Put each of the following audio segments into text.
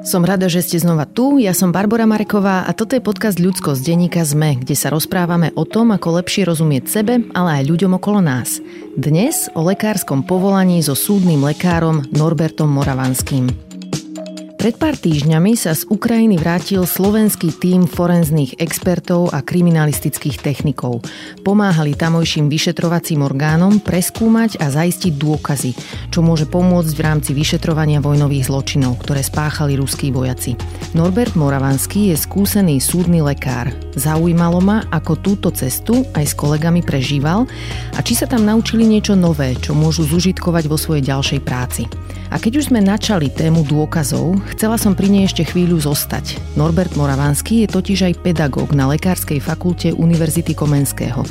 Som rada, že ste znova tu. Ja som Barbara Mareková a toto je podcast Ľudsko z denníka ZME, kde sa rozprávame o tom, ako lepšie rozumieť sebe, ale aj ľuďom okolo nás. Dnes o lekárskom povolaní so súdnym lekárom Norbertom Moravanským. Pred pár týždňami sa z Ukrajiny vrátil slovenský tím forenzných expertov a kriminalistických technikov. Pomáhali tamojším vyšetrovacím orgánom preskúmať a zaistiť dôkazy, čo môže pomôcť v rámci vyšetrovania vojnových zločinov, ktoré spáchali ruskí vojaci. Norbert Moravanský je skúsený súdny lekár. Zaujímalo ma, ako túto cestu aj s kolegami prežíval a či sa tam naučili niečo nové, čo môžu zužitkovať vo svojej ďalšej práci. A keď už sme načali tému dôkazov, chcela som pri nej ešte chvíľu zostať. Norbert Moravanský je totiž aj pedagóg na Lekárskej fakulte Univerzity Komenského.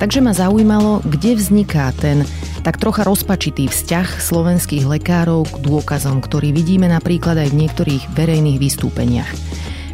Takže ma zaujímalo, kde vzniká ten tak trocha rozpačitý vzťah slovenských lekárov k dôkazom, ktorý vidíme napríklad aj v niektorých verejných vystúpeniach.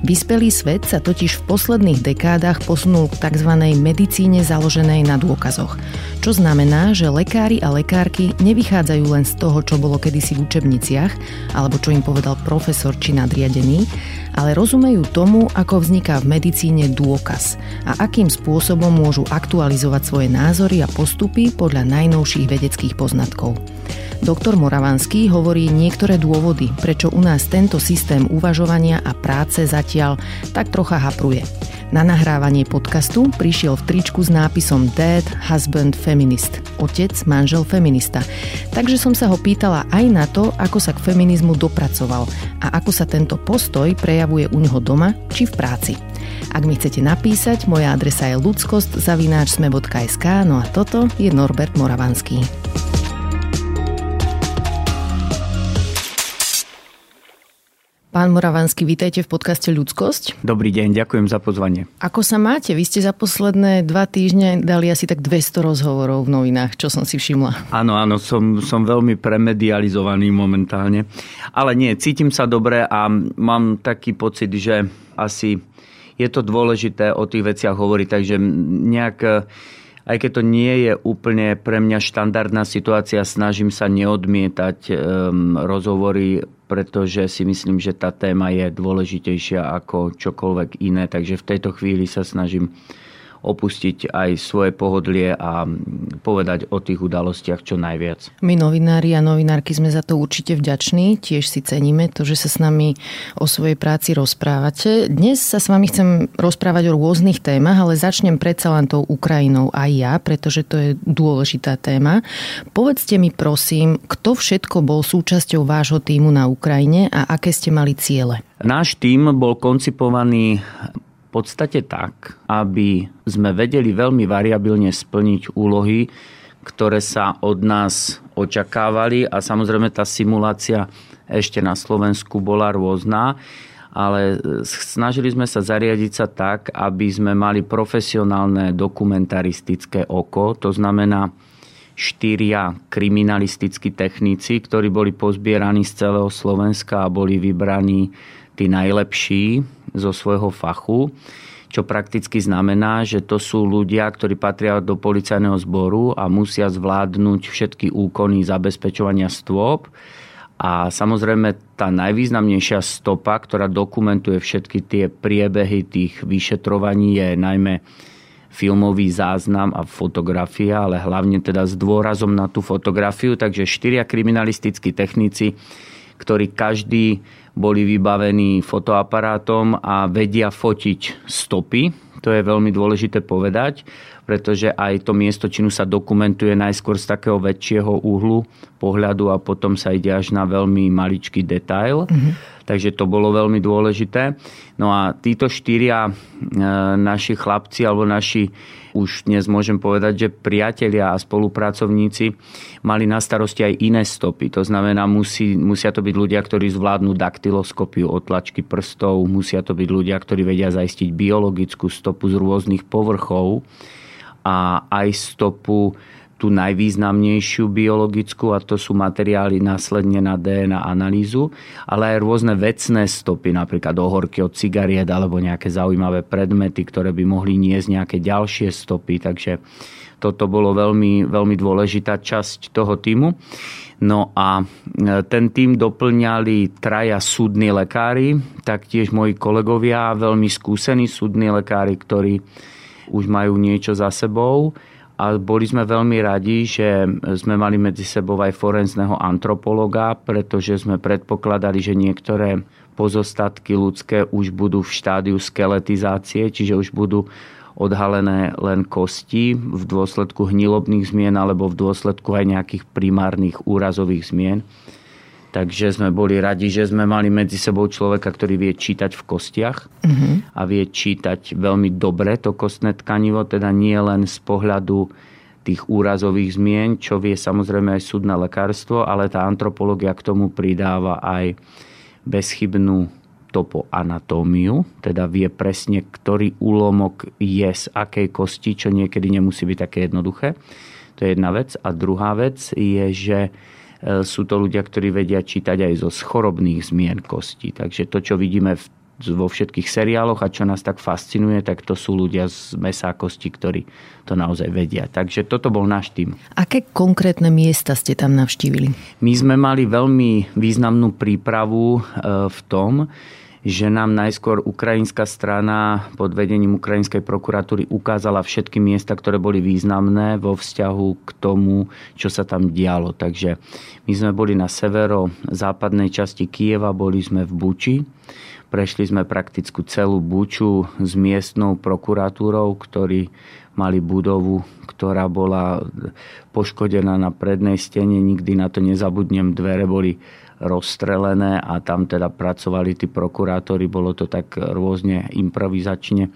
Vyspelý svet sa totiž v posledných dekádach posunul k tzv. medicíne založenej na dôkazoch. Čo znamená, že lekári a lekárky nevychádzajú len z toho, čo bolo kedysi v učebniciach, alebo čo im povedal profesor či nadriadený, ale rozumejú tomu, ako vzniká v medicíne dôkaz a akým spôsobom môžu aktualizovať svoje názory a postupy podľa najnovších vedeckých poznatkov. Doktor Moravanský hovorí niektoré dôvody, prečo u nás tento systém uvažovania a práce zatiaľ tak trocha hapruje. Na nahrávanie podcastu prišiel v tričku s nápisom Dad, Husband, Feminist. Otec, manžel, feminista. Takže som sa ho pýtala aj na to, ako sa k feminizmu dopracoval a ako sa tento postoj prejavuje u neho doma či v práci. Ak mi chcete napísať, moja adresa je ludskost.sme.sk no a toto je Norbert Moravanský. Pán Moravanský, vítajte v podcaste Ľudskosť. Dobrý deň, ďakujem za pozvanie. Ako sa máte? Vy ste za posledné dva týždne dali asi tak 200 rozhovorov v novinách, čo som si všimla. Áno, áno, som, som veľmi premedializovaný momentálne. Ale nie, cítim sa dobre a mám taký pocit, že asi je to dôležité o tých veciach hovoriť, takže nejak aj keď to nie je úplne pre mňa štandardná situácia, snažím sa neodmietať um, rozhovory, pretože si myslím, že tá téma je dôležitejšia ako čokoľvek iné. Takže v tejto chvíli sa snažím opustiť aj svoje pohodlie a povedať o tých udalostiach čo najviac. My novinári a novinárky sme za to určite vďační, tiež si ceníme to, že sa s nami o svojej práci rozprávate. Dnes sa s vami chcem rozprávať o rôznych témach, ale začnem predsa len tou Ukrajinou aj ja, pretože to je dôležitá téma. Povedzte mi prosím, kto všetko bol súčasťou vášho týmu na Ukrajine a aké ste mali ciele? Náš tým bol koncipovaný podstate tak, aby sme vedeli veľmi variabilne splniť úlohy, ktoré sa od nás očakávali. A samozrejme tá simulácia ešte na Slovensku bola rôzna, ale snažili sme sa zariadiť sa tak, aby sme mali profesionálne dokumentaristické oko, to znamená štyria kriminalistickí techníci, ktorí boli pozbieraní z celého Slovenska a boli vybraní tí najlepší zo svojho fachu, čo prakticky znamená, že to sú ľudia, ktorí patria do policajného zboru a musia zvládnuť všetky úkony zabezpečovania stôp. A samozrejme tá najvýznamnejšia stopa, ktorá dokumentuje všetky tie priebehy tých vyšetrovaní je najmä filmový záznam a fotografia, ale hlavne teda s dôrazom na tú fotografiu. Takže štyria kriminalistickí technici, ktorí každý boli vybavení fotoaparátom a vedia fotiť stopy. To je veľmi dôležité povedať, pretože aj to miesto činu sa dokumentuje najskôr z takého väčšieho uhlu pohľadu a potom sa ide až na veľmi maličký detail. Mm-hmm takže to bolo veľmi dôležité. No a títo štyria e, naši chlapci alebo naši už dnes môžem povedať, že priatelia a spolupracovníci mali na starosti aj iné stopy. To znamená, musí, musia to byť ľudia, ktorí zvládnu daktyloskopiu, otlačky prstov, musia to byť ľudia, ktorí vedia zaistiť biologickú stopu z rôznych povrchov a aj stopu tú najvýznamnejšiu biologickú a to sú materiály následne na DNA analýzu, ale aj rôzne vecné stopy, napríklad ohorky od cigariet alebo nejaké zaujímavé predmety, ktoré by mohli niesť nejaké ďalšie stopy. Takže toto bolo veľmi, veľmi dôležitá časť toho týmu. No a e, ten tým doplňali traja súdni lekári, taktiež moji kolegovia, veľmi skúsení súdni lekári, ktorí už majú niečo za sebou a boli sme veľmi radi, že sme mali medzi sebou aj forenzného antropologa, pretože sme predpokladali, že niektoré pozostatky ľudské už budú v štádiu skeletizácie, čiže už budú odhalené len kosti v dôsledku hnilobných zmien alebo v dôsledku aj nejakých primárnych úrazových zmien. Takže sme boli radi, že sme mali medzi sebou človeka, ktorý vie čítať v kostiach uh-huh. a vie čítať veľmi dobre to kostné tkanivo, teda nie len z pohľadu tých úrazových zmien, čo vie samozrejme aj súdne lekárstvo, ale tá antropológia k tomu pridáva aj bezchybnú topoanatómiu, teda vie presne, ktorý úlomok je z akej kosti, čo niekedy nemusí byť také jednoduché. To je jedna vec. A druhá vec je, že sú to ľudia, ktorí vedia čítať aj zo schorobných zmien kosti. Takže to, čo vidíme v vo všetkých seriáloch a čo nás tak fascinuje, tak to sú ľudia z mesa a kosti, ktorí to naozaj vedia. Takže toto bol náš tým. Aké konkrétne miesta ste tam navštívili? My sme mali veľmi významnú prípravu e, v tom, že nám najskôr ukrajinská strana pod vedením ukrajinskej prokuratúry ukázala všetky miesta, ktoré boli významné vo vzťahu k tomu, čo sa tam dialo. Takže my sme boli na severo-západnej časti Kieva, boli sme v Buči. Prešli sme praktickú celú Buču s miestnou prokuratúrou, ktorí mali budovu, ktorá bola poškodená na prednej stene. Nikdy na to nezabudnem. Dvere boli rozstrelené a tam teda pracovali tí prokurátori, bolo to tak rôzne improvizačne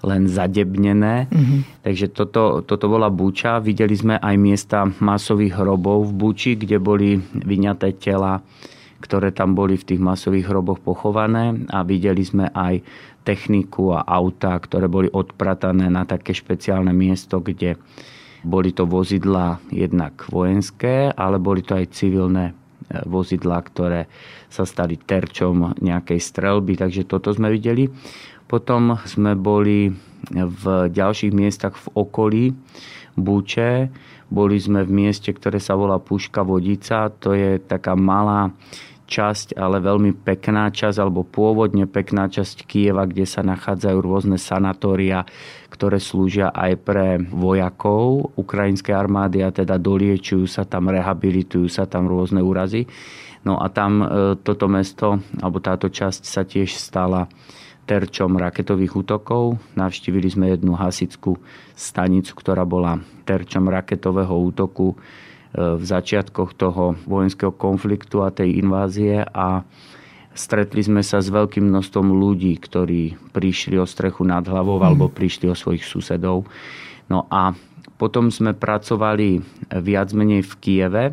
len zadebnené. Mm-hmm. Takže toto, toto bola Buča. Videli sme aj miesta masových hrobov v Buči, kde boli vyňaté tela, ktoré tam boli v tých masových hroboch pochované a videli sme aj techniku a auta, ktoré boli odpratané na také špeciálne miesto, kde boli to vozidla jednak vojenské, ale boli to aj civilné vozidlá, ktoré sa stali terčom nejakej strelby, takže toto sme videli. Potom sme boli v ďalších miestach v okolí Buče. Boli sme v mieste, ktoré sa volá Puška Vodica. To je taká malá časť, ale veľmi pekná časť, alebo pôvodne pekná časť Kieva, kde sa nachádzajú rôzne sanatória, ktoré slúžia aj pre vojakov ukrajinskej armády a teda doliečujú sa tam, rehabilitujú sa tam rôzne úrazy. No a tam e, toto mesto, alebo táto časť sa tiež stala terčom raketových útokov. Navštívili sme jednu hasickú stanicu, ktorá bola terčom raketového útoku v začiatkoch toho vojenského konfliktu a tej invázie a stretli sme sa s veľkým množstvom ľudí, ktorí prišli o strechu nad hlavou mm. alebo prišli o svojich susedov. No a potom sme pracovali viac menej v Kieve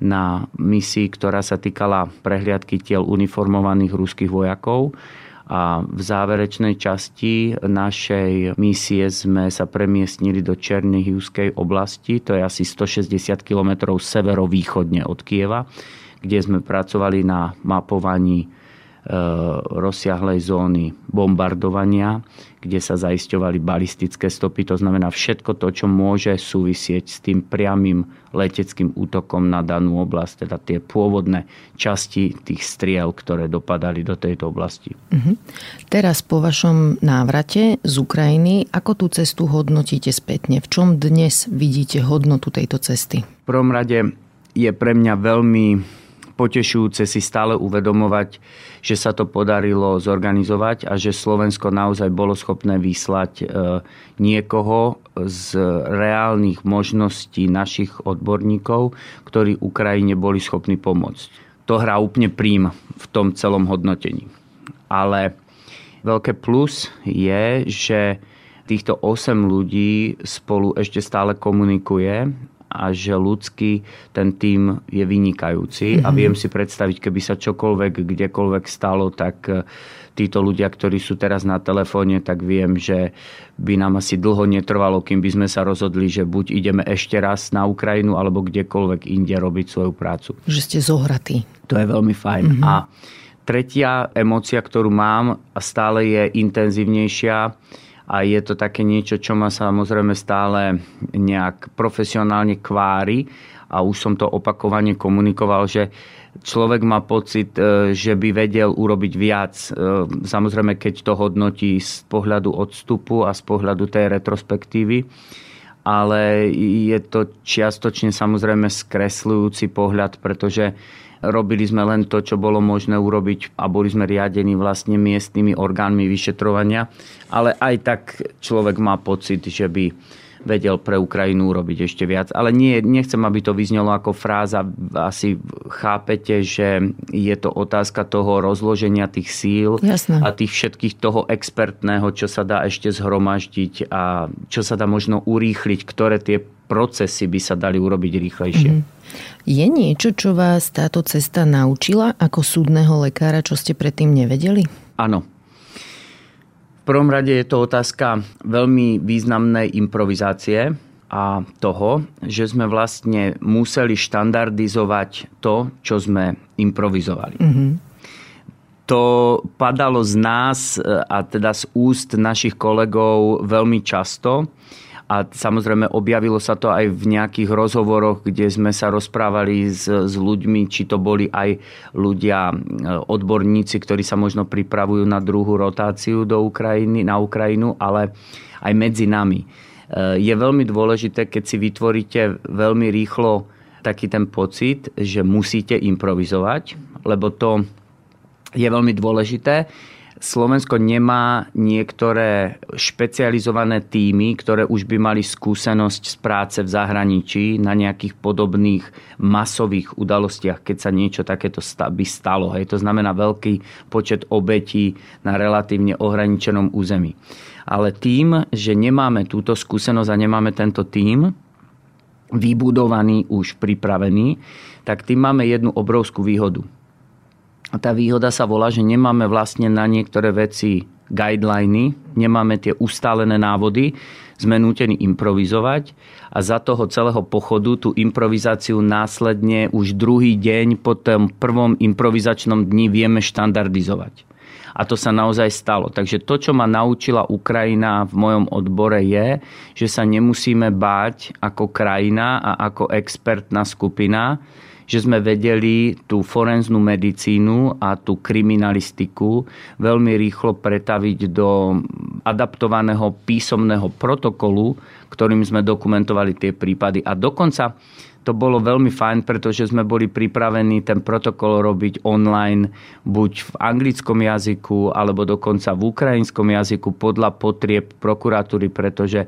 na misii, ktorá sa týkala prehliadky tiel uniformovaných ruských vojakov a v záverečnej časti našej misie sme sa premiestnili do Černihivskej oblasti, to je asi 160 km severovýchodne od Kieva, kde sme pracovali na mapovaní rozsiahlej zóny bombardovania, kde sa zaisťovali balistické stopy. To znamená všetko to, čo môže súvisieť s tým priamým leteckým útokom na danú oblasť, teda tie pôvodné časti tých striel, ktoré dopadali do tejto oblasti. Uh-huh. Teraz po vašom návrate z Ukrajiny, ako tú cestu hodnotíte spätne? V čom dnes vidíte hodnotu tejto cesty? V prvom rade je pre mňa veľmi potešujúce si stále uvedomovať, že sa to podarilo zorganizovať a že Slovensko naozaj bolo schopné vyslať e, niekoho z reálnych možností našich odborníkov, ktorí Ukrajine boli schopní pomôcť. To hrá úplne prím v tom celom hodnotení. Ale veľké plus je, že týchto 8 ľudí spolu ešte stále komunikuje a že ľudský ten tým je vynikajúci mm-hmm. a mhm. viem si predstaviť, keby sa čokoľvek kdekoľvek stalo, tak títo ľudia, ktorí sú teraz na telefóne, tak viem, že by nám asi dlho netrvalo, kým by sme sa rozhodli, že buď ideme ešte raz na Ukrajinu, alebo kdekoľvek inde robiť svoju prácu. Že ste zohratí. To je veľmi fajn. Mm-hmm. A tretia emócia, ktorú mám a stále je intenzívnejšia a je to také niečo, čo ma samozrejme stále nejak profesionálne kvári a už som to opakovane komunikoval, že človek má pocit, e, že by vedel urobiť viac. E, samozrejme, keď to hodnotí z pohľadu odstupu a z pohľadu tej retrospektívy. Ale je to čiastočne samozrejme skresľujúci pohľad, pretože robili sme len to, čo bolo možné urobiť a boli sme riadení vlastne miestnymi orgánmi vyšetrovania. Ale aj tak človek má pocit, že by vedel pre Ukrajinu urobiť ešte viac. Ale nie, nechcem, aby to vyznelo ako fráza. Asi chápete, že je to otázka toho rozloženia tých síl Jasne. a tých všetkých toho expertného, čo sa dá ešte zhromaždiť a čo sa dá možno urýchliť, ktoré tie procesy by sa dali urobiť rýchlejšie. Mm. Je niečo, čo vás táto cesta naučila ako súdneho lekára, čo ste predtým nevedeli? Áno prvom rade je to otázka veľmi významnej improvizácie a toho, že sme vlastne museli štandardizovať to, čo sme improvizovali. Mm-hmm. To padalo z nás a teda z úst našich kolegov veľmi často a samozrejme objavilo sa to aj v nejakých rozhovoroch, kde sme sa rozprávali s, s ľuďmi, či to boli aj ľudia, e, odborníci, ktorí sa možno pripravujú na druhú rotáciu do Ukrajiny, na Ukrajinu, ale aj medzi nami. E, je veľmi dôležité, keď si vytvoríte veľmi rýchlo taký ten pocit, že musíte improvizovať, lebo to je veľmi dôležité Slovensko nemá niektoré špecializované týmy, ktoré už by mali skúsenosť z práce v zahraničí na nejakých podobných masových udalostiach, keď sa niečo takéto by stalo. Hej. To znamená veľký počet obetí na relatívne ohraničenom území. Ale tým, že nemáme túto skúsenosť a nemáme tento tým, vybudovaný, už pripravený, tak tým máme jednu obrovskú výhodu a tá výhoda sa volá, že nemáme vlastne na niektoré veci guideliny, nemáme tie ustálené návody, sme nútení improvizovať a za toho celého pochodu tú improvizáciu následne už druhý deň po tom prvom improvizačnom dni vieme štandardizovať. A to sa naozaj stalo. Takže to, čo ma naučila Ukrajina v mojom odbore je, že sa nemusíme báť ako krajina a ako expertná skupina, že sme vedeli tú forenznú medicínu a tú kriminalistiku veľmi rýchlo pretaviť do adaptovaného písomného protokolu, ktorým sme dokumentovali tie prípady. A dokonca to bolo veľmi fajn, pretože sme boli pripravení ten protokol robiť online buď v anglickom jazyku alebo dokonca v ukrajinskom jazyku podľa potrieb prokuratúry, pretože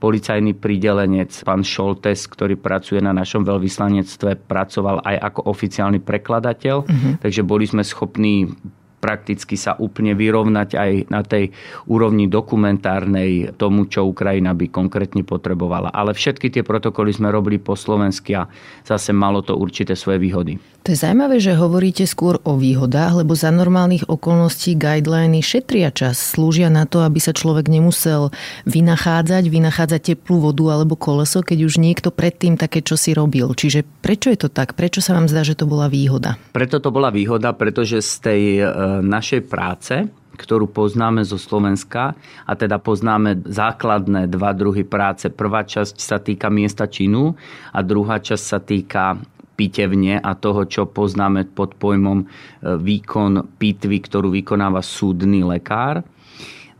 policajný prídelenec, pán Šoltes, ktorý pracuje na našom veľvyslanectve, pracoval aj ako oficiálny prekladateľ, uh-huh. takže boli sme schopní prakticky sa úplne vyrovnať aj na tej úrovni dokumentárnej tomu, čo Ukrajina by konkrétne potrebovala. Ale všetky tie protokoly sme robili po slovensky a zase malo to určité svoje výhody. To je zaujímavé, že hovoríte skôr o výhodách, lebo za normálnych okolností guideliny šetria čas, slúžia na to, aby sa človek nemusel vynachádzať, vynachádzať teplú vodu alebo koleso, keď už niekto predtým také čo si robil. Čiže prečo je to tak? Prečo sa vám zdá, že to bola výhoda? Preto to bola výhoda, pretože z tej e, našej práce, ktorú poznáme zo Slovenska a teda poznáme základné dva druhy práce. Prvá časť sa týka miesta činu a druhá časť sa týka pitevne a toho, čo poznáme pod pojmom e, výkon pitvy, ktorú vykonáva súdny lekár.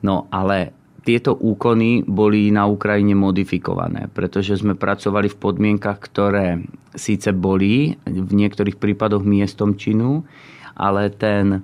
No ale tieto úkony boli na Ukrajine modifikované, pretože sme pracovali v podmienkach, ktoré síce boli v niektorých prípadoch miestom činu, ale ten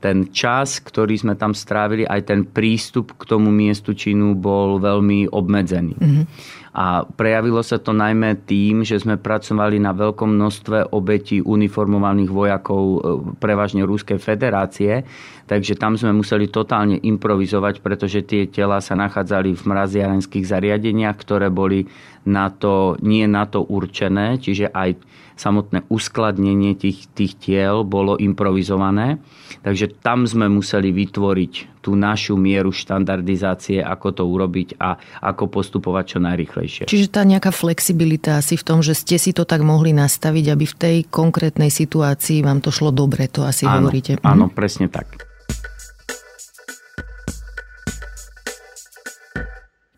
ten čas, ktorý sme tam strávili, aj ten prístup k tomu miestu činu bol veľmi obmedzený. Mm-hmm. A prejavilo sa to najmä tým, že sme pracovali na veľkom množstve obetí uniformovaných vojakov e, prevažne Ruskej federácie, takže tam sme museli totálne improvizovať, pretože tie tela sa nachádzali v mraziarenských zariadeniach, ktoré boli na to, nie na to určené, čiže aj samotné uskladnenie tých, tých tiel bolo improvizované. Takže tam sme museli vytvoriť tú našu mieru štandardizácie, ako to urobiť a ako postupovať čo najrychlejšie. Čiže tá nejaká flexibilita asi v tom, že ste si to tak mohli nastaviť, aby v tej konkrétnej situácii vám to šlo dobre, to asi áno, hovoríte. Áno, mhm. presne tak.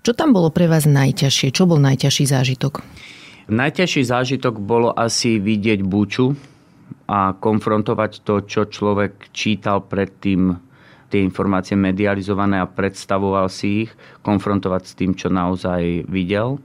Čo tam bolo pre vás najťažšie? Čo bol najťažší zážitok? Najťažší zážitok bolo asi vidieť buču a konfrontovať to, čo človek čítal predtým, tie informácie medializované a predstavoval si ich, konfrontovať s tým, čo naozaj videl.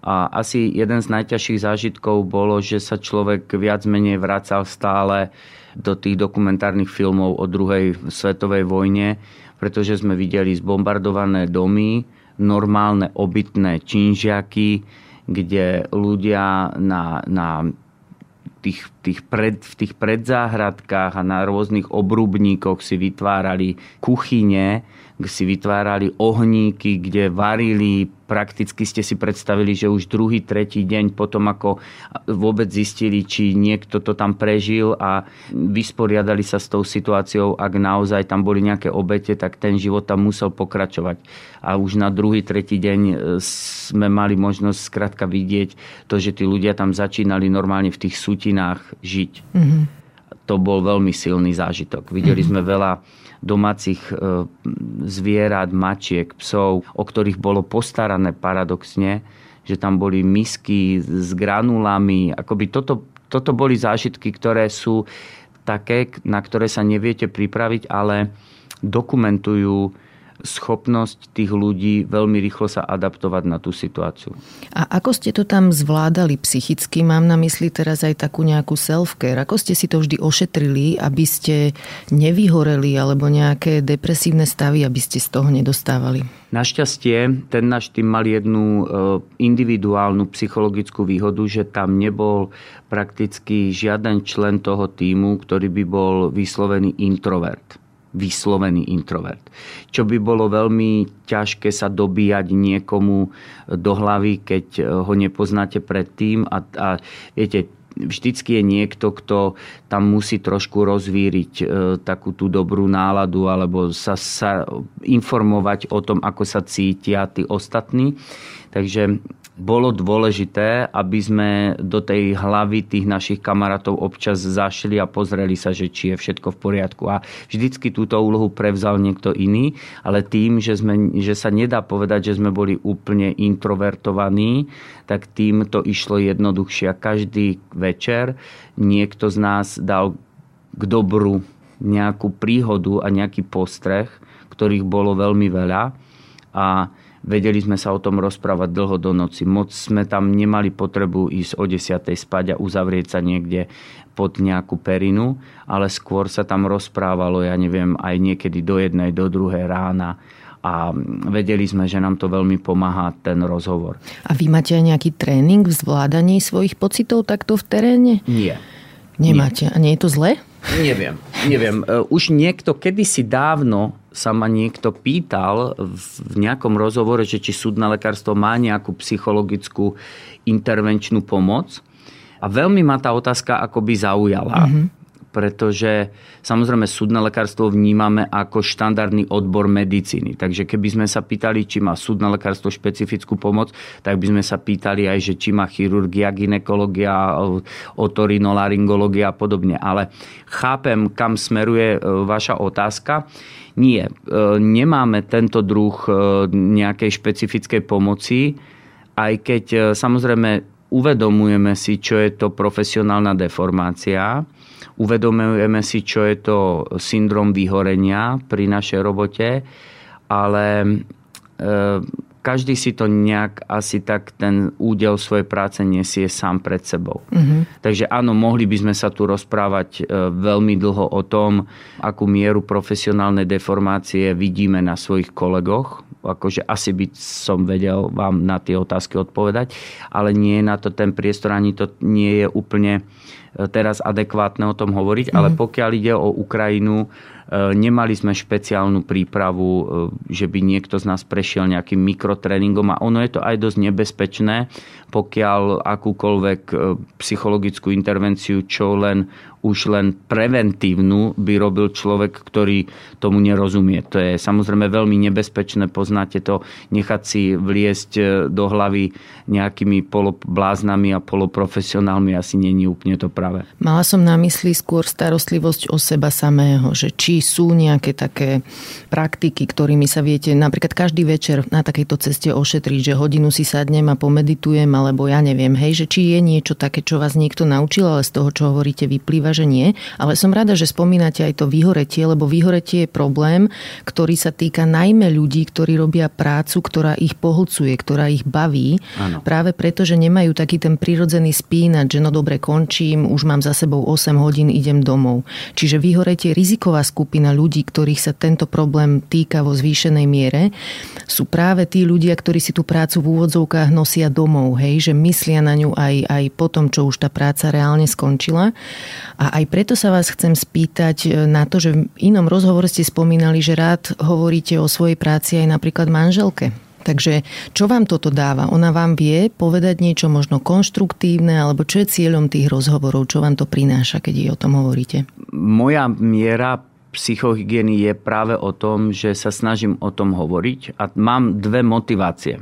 A asi jeden z najťažších zážitkov bolo, že sa človek viac menej vracal stále do tých dokumentárnych filmov o druhej svetovej vojne, pretože sme videli zbombardované domy, normálne obytné činžiaky, kde ľudia na, na tých, tých pred, v tých predzáhradkách a na rôznych obrubníkoch si vytvárali kuchyne, si vytvárali ohníky, kde varili, prakticky ste si predstavili, že už druhý, tretí deň potom, ako vôbec zistili, či niekto to tam prežil a vysporiadali sa s tou situáciou, ak naozaj tam boli nejaké obete, tak ten život tam musel pokračovať. A už na druhý, tretí deň e, sme mali možnosť skrátka vidieť to, že tí ľudia tam začínali normálne v tých sutinách žiť. Mm-hmm. To bol veľmi silný zážitok. Videli mm-hmm. sme veľa domácich e, zvierat, mačiek, psov, o ktorých bolo postarané paradoxne, že tam boli misky s granulami. Akoby toto, toto boli zážitky, ktoré sú také, na ktoré sa neviete pripraviť, ale dokumentujú schopnosť tých ľudí veľmi rýchlo sa adaptovať na tú situáciu. A ako ste to tam zvládali psychicky? Mám na mysli teraz aj takú nejakú self-care. Ako ste si to vždy ošetrili, aby ste nevyhoreli alebo nejaké depresívne stavy, aby ste z toho nedostávali? Našťastie ten náš tým mal jednu e, individuálnu psychologickú výhodu, že tam nebol prakticky žiaden člen toho týmu, ktorý by bol vyslovený introvert vyslovený introvert. Čo by bolo veľmi ťažké sa dobíjať niekomu do hlavy, keď ho nepoznáte predtým a, a viete, vždycky je niekto, kto tam musí trošku rozvíriť e, takú tú dobrú náladu alebo sa, sa informovať o tom, ako sa cítia tí ostatní. Takže bolo dôležité, aby sme do tej hlavy tých našich kamarátov občas zašli a pozreli sa, že či je všetko v poriadku. A vždycky túto úlohu prevzal niekto iný, ale tým, že, sme, že sa nedá povedať, že sme boli úplne introvertovaní, tak tým to išlo jednoduchšie. A každý večer niekto z nás dal k dobru nejakú príhodu a nejaký postreh, ktorých bolo veľmi veľa. A Vedeli sme sa o tom rozprávať dlho do noci. Moc sme tam nemali potrebu ísť o 10. spať a uzavrieť sa niekde pod nejakú perinu, ale skôr sa tam rozprávalo, ja neviem, aj niekedy do jednej, do druhej rána a vedeli sme, že nám to veľmi pomáha ten rozhovor. A vy máte aj nejaký tréning v zvládaní svojich pocitov takto v teréne? Nie. Nemáte. Nie. A nie je to zle? Neviem, neviem. E, už niekto kedysi dávno sa ma niekto pýtal v nejakom rozhovore, že či súdne lekárstvo má nejakú psychologickú intervenčnú pomoc. A veľmi ma tá otázka akoby zaujala. Mm-hmm pretože samozrejme súdne lekárstvo vnímame ako štandardný odbor medicíny. Takže keby sme sa pýtali, či má súdne lekárstvo špecifickú pomoc, tak by sme sa pýtali aj, že či má chirurgia, ginekológia, otorinolaryngológia a podobne. Ale chápem, kam smeruje e, vaša otázka. Nie, e, nemáme tento druh e, nejakej špecifickej pomoci, aj keď samozrejme uvedomujeme si, čo je to profesionálna deformácia Uvedomujeme si, čo je to syndrom vyhorenia pri našej robote, ale e, každý si to nejak asi tak ten údel svojej práce nesie sám pred sebou. Mm-hmm. Takže áno, mohli by sme sa tu rozprávať e, veľmi dlho o tom, akú mieru profesionálnej deformácie vidíme na svojich kolegoch. Akože asi by som vedel vám na tie otázky odpovedať, ale nie je na to ten priestor, ani to nie je úplne teraz adekvátne o tom hovoriť, mm-hmm. ale mhm. pokiaľ ide o Ukrajinu, e, nemali sme špeciálnu prípravu, e, že by niekto z nás prešiel nejakým mikrotréningom a ono je to aj dosť nebezpečné, pokiaľ akúkoľvek e, psychologickú intervenciu, čo len už len preventívnu by robil človek, ktorý tomu nerozumie. To je samozrejme veľmi nebezpečné, poznáte to, nechať si vliesť e, do hlavy nejakými polobláznami a poloprofesionálmi asi není úplne to práve. Mala som na mysli skôr starostlivosť o seba samého, že či sú nejaké také praktiky, ktorými sa viete napríklad každý večer na takejto ceste ošetriť, že hodinu si sadnem a pomeditujem, alebo ja neviem, hej, že či je niečo také, čo vás niekto naučil, ale z toho, čo hovoríte, vyplýva že nie. Ale som rada, že spomínate aj to vyhoretie, lebo vyhoretie je problém, ktorý sa týka najmä ľudí, ktorí robia prácu, ktorá ich pohlcuje, ktorá ich baví. Ano. Práve preto, že nemajú taký ten prirodzený spínať, že no dobre, končím, už mám za sebou 8 hodín, idem domov. Čiže vyhoretie riziková skupina ľudí, ktorých sa tento problém týka vo zvýšenej miere, sú práve tí ľudia, ktorí si tú prácu v úvodzovkách nosia domov, hej, že myslia na ňu aj, aj po tom, čo už tá práca reálne skončila. A aj preto sa vás chcem spýtať e, na to, že v inom rozhovore ste spomínali, že rád hovoríte o svojej práci aj napríklad manželke. Takže čo vám toto dáva? Ona vám vie povedať niečo možno konštruktívne, alebo čo je cieľom tých rozhovorov? Čo vám to prináša, keď jej o tom hovoríte? Moja miera psychohygieny je práve o tom, že sa snažím o tom hovoriť a mám dve motivácie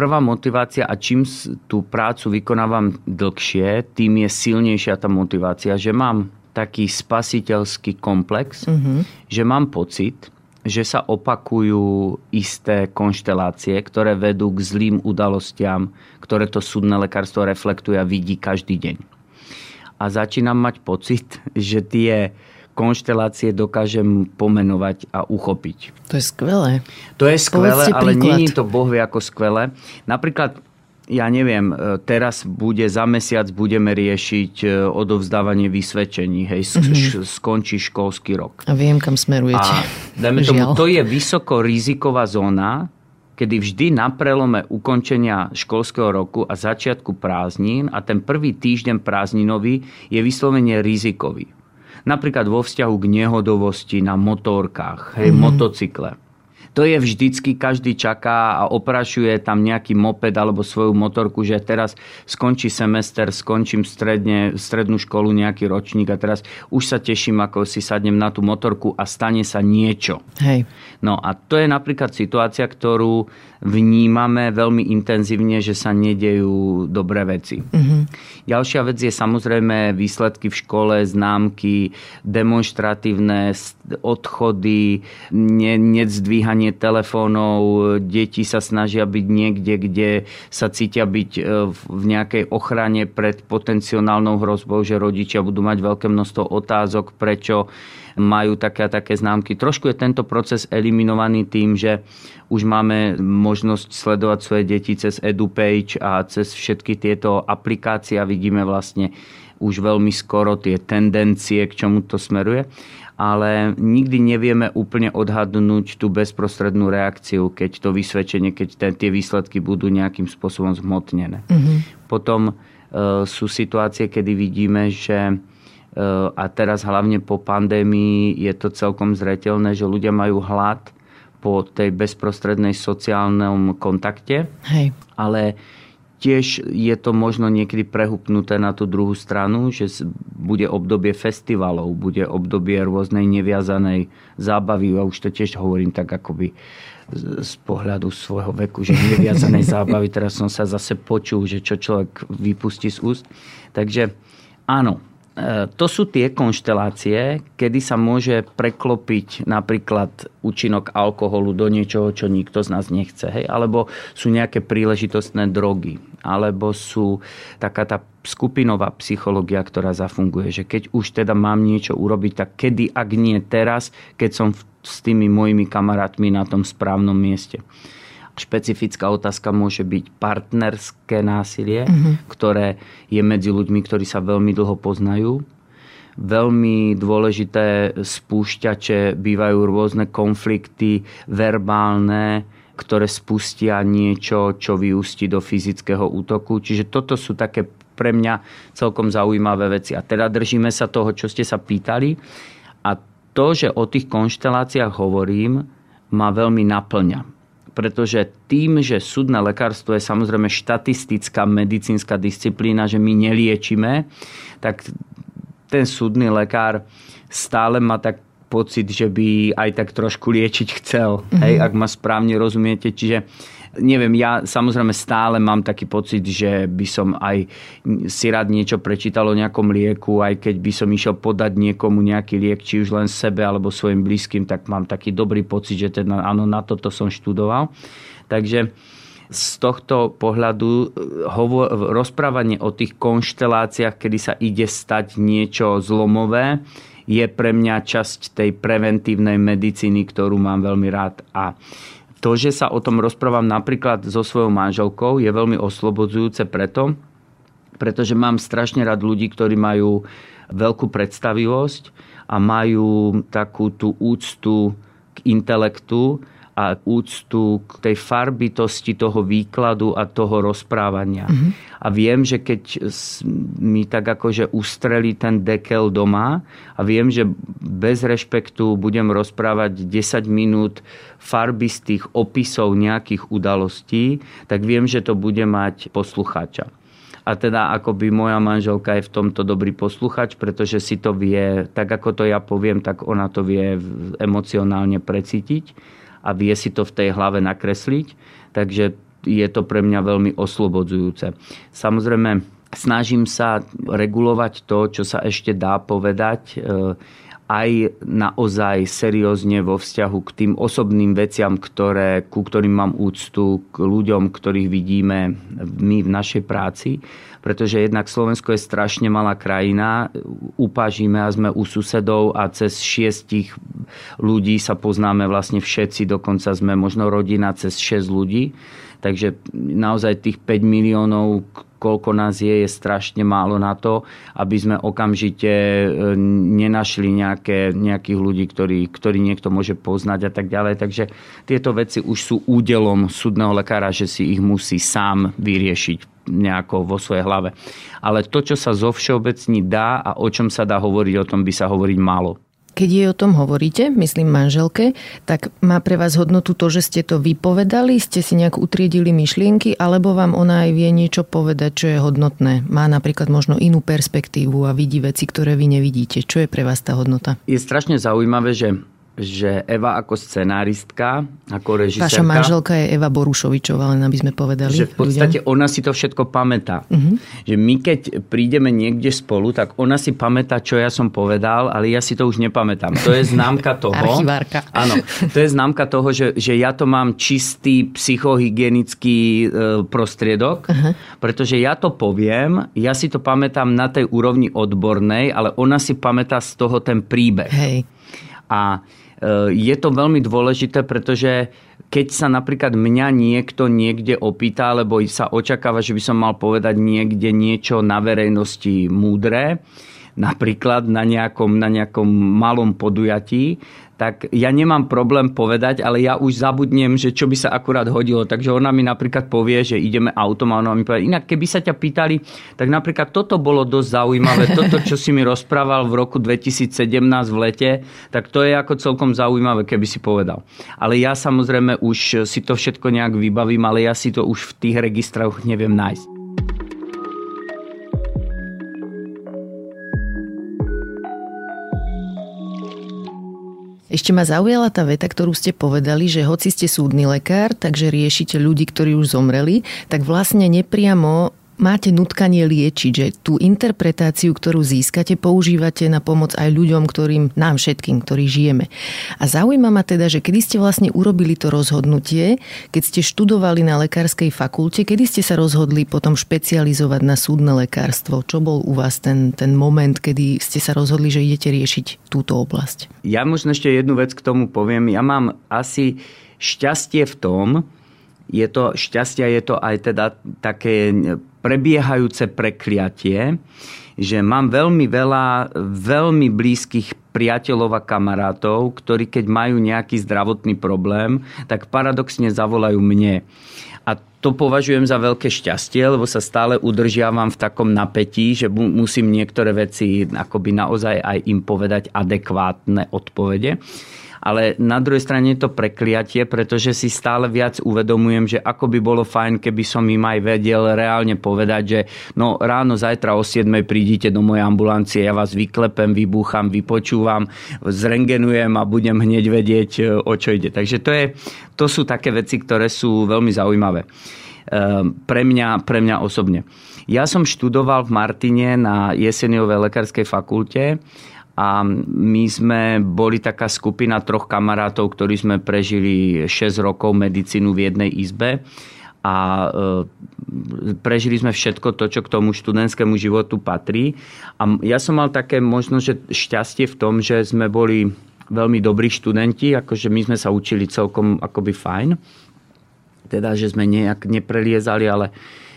prvá motivácia a čím tú prácu vykonávam dlhšie, tým je silnejšia tá motivácia, že mám taký spasiteľský komplex, mm-hmm. že mám pocit, že sa opakujú isté konštelácie, ktoré vedú k zlým udalostiam, ktoré to súdne lekárstvo reflektuje a vidí každý deň. A začínam mať pocit, že tie konštelácie dokážem pomenovať a uchopiť. To je skvelé. To je skvelé, ale není to bohvie ako skvelé. Napríklad ja neviem, e, teraz bude za mesiac budeme riešiť e, odovzdávanie vysvedčení, hej, mm-hmm. skončí školský rok. A viem, kam smerujete. A dajme tomu, to je vysoko riziková zóna, kedy vždy na prelome ukončenia školského roku a začiatku prázdnin a ten prvý týždeň prázdninový je vyslovene rizikový. Napríklad vo vzťahu k nehodovosti na motorkách, hej, mm-hmm. motocykle. To je vždycky, každý čaká a oprašuje tam nejaký moped alebo svoju motorku, že teraz skončí semester, skončím stredne, strednú školu, nejaký ročník a teraz už sa teším, ako si sadnem na tú motorku a stane sa niečo. Hej. No a to je napríklad situácia, ktorú vnímame veľmi intenzívne, že sa nedejú dobré veci. Mm-hmm. Ďalšia vec je samozrejme výsledky v škole, známky, demonstratívne odchody, ne, nezdvíhanie telefónov, deti sa snažia byť niekde, kde sa cítia byť e, v nejakej ochrane pred potenciálnou hrozbou, že rodičia budú mať veľké množstvo otázok, prečo majú také a také známky. Trošku je tento proces eliminovaný tým, že už máme možnosť sledovať svoje deti cez EduPage a cez všetky tieto aplikácie a vidíme vlastne už veľmi skoro tie tendencie, k čomu to smeruje ale nikdy nevieme úplne odhadnúť tú bezprostrednú reakciu, keď to vysvedčenie, keď ten, tie výsledky budú nejakým spôsobom zhmotnené. Mm-hmm. Potom e, sú situácie, kedy vidíme, že a teraz hlavne po pandémii je to celkom zretelné, že ľudia majú hlad po tej bezprostrednej sociálnom kontakte. Hej. Ale tiež je to možno niekedy prehupnuté na tú druhú stranu, že bude obdobie festivalov, bude obdobie rôznej neviazanej zábavy. A už to tiež hovorím tak akoby z pohľadu svojho veku, že neviazanej zábavy. Teraz som sa zase počul, že čo človek vypustí z úst. Takže áno, to sú tie konštelácie, kedy sa môže preklopiť napríklad účinok alkoholu do niečoho, čo nikto z nás nechce. Hej? Alebo sú nejaké príležitostné drogy. Alebo sú taká tá skupinová psychológia, ktorá zafunguje. Že keď už teda mám niečo urobiť, tak kedy, ak nie teraz, keď som s tými mojimi kamarátmi na tom správnom mieste. Špecifická otázka môže byť partnerské násilie, mm-hmm. ktoré je medzi ľuďmi, ktorí sa veľmi dlho poznajú. Veľmi dôležité spúšťače bývajú rôzne konflikty verbálne, ktoré spustia niečo, čo vyústi do fyzického útoku. Čiže toto sú také pre mňa celkom zaujímavé veci. A teda držíme sa toho, čo ste sa pýtali. A to, že o tých konšteláciách hovorím, ma veľmi naplňa pretože tým, že súdne lekárstvo je samozrejme štatistická medicínska disciplína, že my neliečime, tak ten súdny lekár stále má tak pocit, že by aj tak trošku liečiť chcel, mm-hmm. hej, ak ma správne rozumiete. Čiže neviem, ja samozrejme stále mám taký pocit, že by som aj si rád niečo prečítal o nejakom lieku, aj keď by som išiel podať niekomu nejaký liek, či už len sebe alebo svojim blízkym, tak mám taký dobrý pocit, že teda áno, na toto som študoval. Takže z tohto pohľadu eh, hovo- rozprávanie o tých konšteláciách, kedy sa ide stať niečo zlomové, je pre mňa časť tej preventívnej medicíny, ktorú mám veľmi rád. A to, že sa o tom rozprávam napríklad so svojou manželkou, je veľmi oslobodzujúce preto, pretože mám strašne rád ľudí, ktorí majú veľkú predstavivosť a majú takú tú úctu k intelektu a úctu k tej farbitosti toho výkladu a toho rozprávania. Mm-hmm. A viem, že keď mi tak akože ustrelí ten dekel doma a viem, že bez rešpektu budem rozprávať 10 minút farbistých opisov nejakých udalostí, tak viem, že to bude mať poslucháča. A teda akoby moja manželka je v tomto dobrý posluchač, pretože si to vie, tak ako to ja poviem, tak ona to vie emocionálne precítiť a vie si to v tej hlave nakresliť. Takže je to pre mňa veľmi oslobodzujúce. Samozrejme, snažím sa regulovať to, čo sa ešte dá povedať e, aj naozaj seriózne vo vzťahu k tým osobným veciam, ktoré, ku ktorým mám úctu, k ľuďom, ktorých vidíme my v našej práci. Pretože jednak Slovensko je strašne malá krajina, upážime a sme u susedov a cez šiestich ľudí sa poznáme vlastne všetci, dokonca sme možno rodina cez 6 ľudí. Takže naozaj tých 5 miliónov, koľko nás je, je strašne málo na to, aby sme okamžite e, nenašli nejaké, nejakých ľudí, ktorí, ktorí niekto môže poznať a tak ďalej. Takže tieto veci už sú údelom súdneho lekára, že si ich musí sám vyriešiť nejako vo svojej hlave. Ale to, čo sa zo všeobecní dá a o čom sa dá hovoriť, o tom by sa hovoriť málo. Keď jej o tom hovoríte, myslím manželke, tak má pre vás hodnotu to, že ste to vypovedali, ste si nejak utriedili myšlienky, alebo vám ona aj vie niečo povedať, čo je hodnotné. Má napríklad možno inú perspektívu a vidí veci, ktoré vy nevidíte. Čo je pre vás tá hodnota? Je strašne zaujímavé, že že Eva ako scenáristka, ako režisérka... Vaša manželka je Eva Borušovičová, len aby sme povedali. Že v podstate ľuďom. ona si to všetko pamätá. Uh-huh. Že my keď prídeme niekde spolu, tak ona si pamätá, čo ja som povedal, ale ja si to už nepamätám. To je známka toho... Archivárka. Áno, to je známka toho, že, že ja to mám čistý psychohygienický e, prostriedok, uh-huh. pretože ja to poviem, ja si to pamätám na tej úrovni odbornej, ale ona si pamätá z toho ten príbeh. Hej. A je to veľmi dôležité, pretože keď sa napríklad mňa niekto niekde opýta, alebo sa očakáva, že by som mal povedať niekde niečo na verejnosti múdre, napríklad na nejakom, na nejakom malom podujatí, tak ja nemám problém povedať, ale ja už zabudnem, že čo by sa akurát hodilo. Takže ona mi napríklad povie, že ideme autom a ona mi povie, inak keby sa ťa pýtali, tak napríklad toto bolo dosť zaujímavé. Toto, čo si mi rozprával v roku 2017 v lete, tak to je ako celkom zaujímavé, keby si povedal. Ale ja samozrejme už si to všetko nejak vybavím, ale ja si to už v tých registroch neviem nájsť. Ešte ma zaujala tá veta, ktorú ste povedali, že hoci ste súdny lekár, takže riešite ľudí, ktorí už zomreli, tak vlastne nepriamo máte nutkanie liečiť, že tú interpretáciu, ktorú získate, používate na pomoc aj ľuďom, ktorým, nám všetkým, ktorí žijeme. A zaujíma ma teda, že kedy ste vlastne urobili to rozhodnutie, keď ste študovali na lekárskej fakulte, kedy ste sa rozhodli potom špecializovať na súdne lekárstvo? Čo bol u vás ten, ten moment, kedy ste sa rozhodli, že idete riešiť túto oblasť? Ja možno ešte jednu vec k tomu poviem. Ja mám asi šťastie v tom, je to šťastia, je to aj teda také prebiehajúce prekliatie, že mám veľmi veľa veľmi blízkych priateľov a kamarátov, ktorí keď majú nejaký zdravotný problém, tak paradoxne zavolajú mne. A to považujem za veľké šťastie, lebo sa stále udržiavam v takom napätí, že musím niektoré veci akoby naozaj aj im povedať adekvátne odpovede ale na druhej strane je to prekliatie, pretože si stále viac uvedomujem, že ako by bolo fajn, keby som im aj vedel reálne povedať, že no ráno zajtra o 7 prídite do mojej ambulancie, ja vás vyklepem, vybúcham, vypočúvam, zrengenujem a budem hneď vedieť, e, o čo ide. Takže to, je, to sú také veci, ktoré sú veľmi zaujímavé e, pre mňa, pre mňa osobne. Ja som študoval v Martine na Jeseniovej lekárskej fakulte a my sme boli taká skupina troch kamarátov, ktorí sme prežili 6 rokov medicínu v jednej izbe a e, prežili sme všetko to, čo k tomu študentskému životu patrí. A ja som mal také možno, že šťastie v tom, že sme boli veľmi dobrí študenti, akože my sme sa učili celkom akoby fajn. Teda, že sme nejak nepreliezali, ale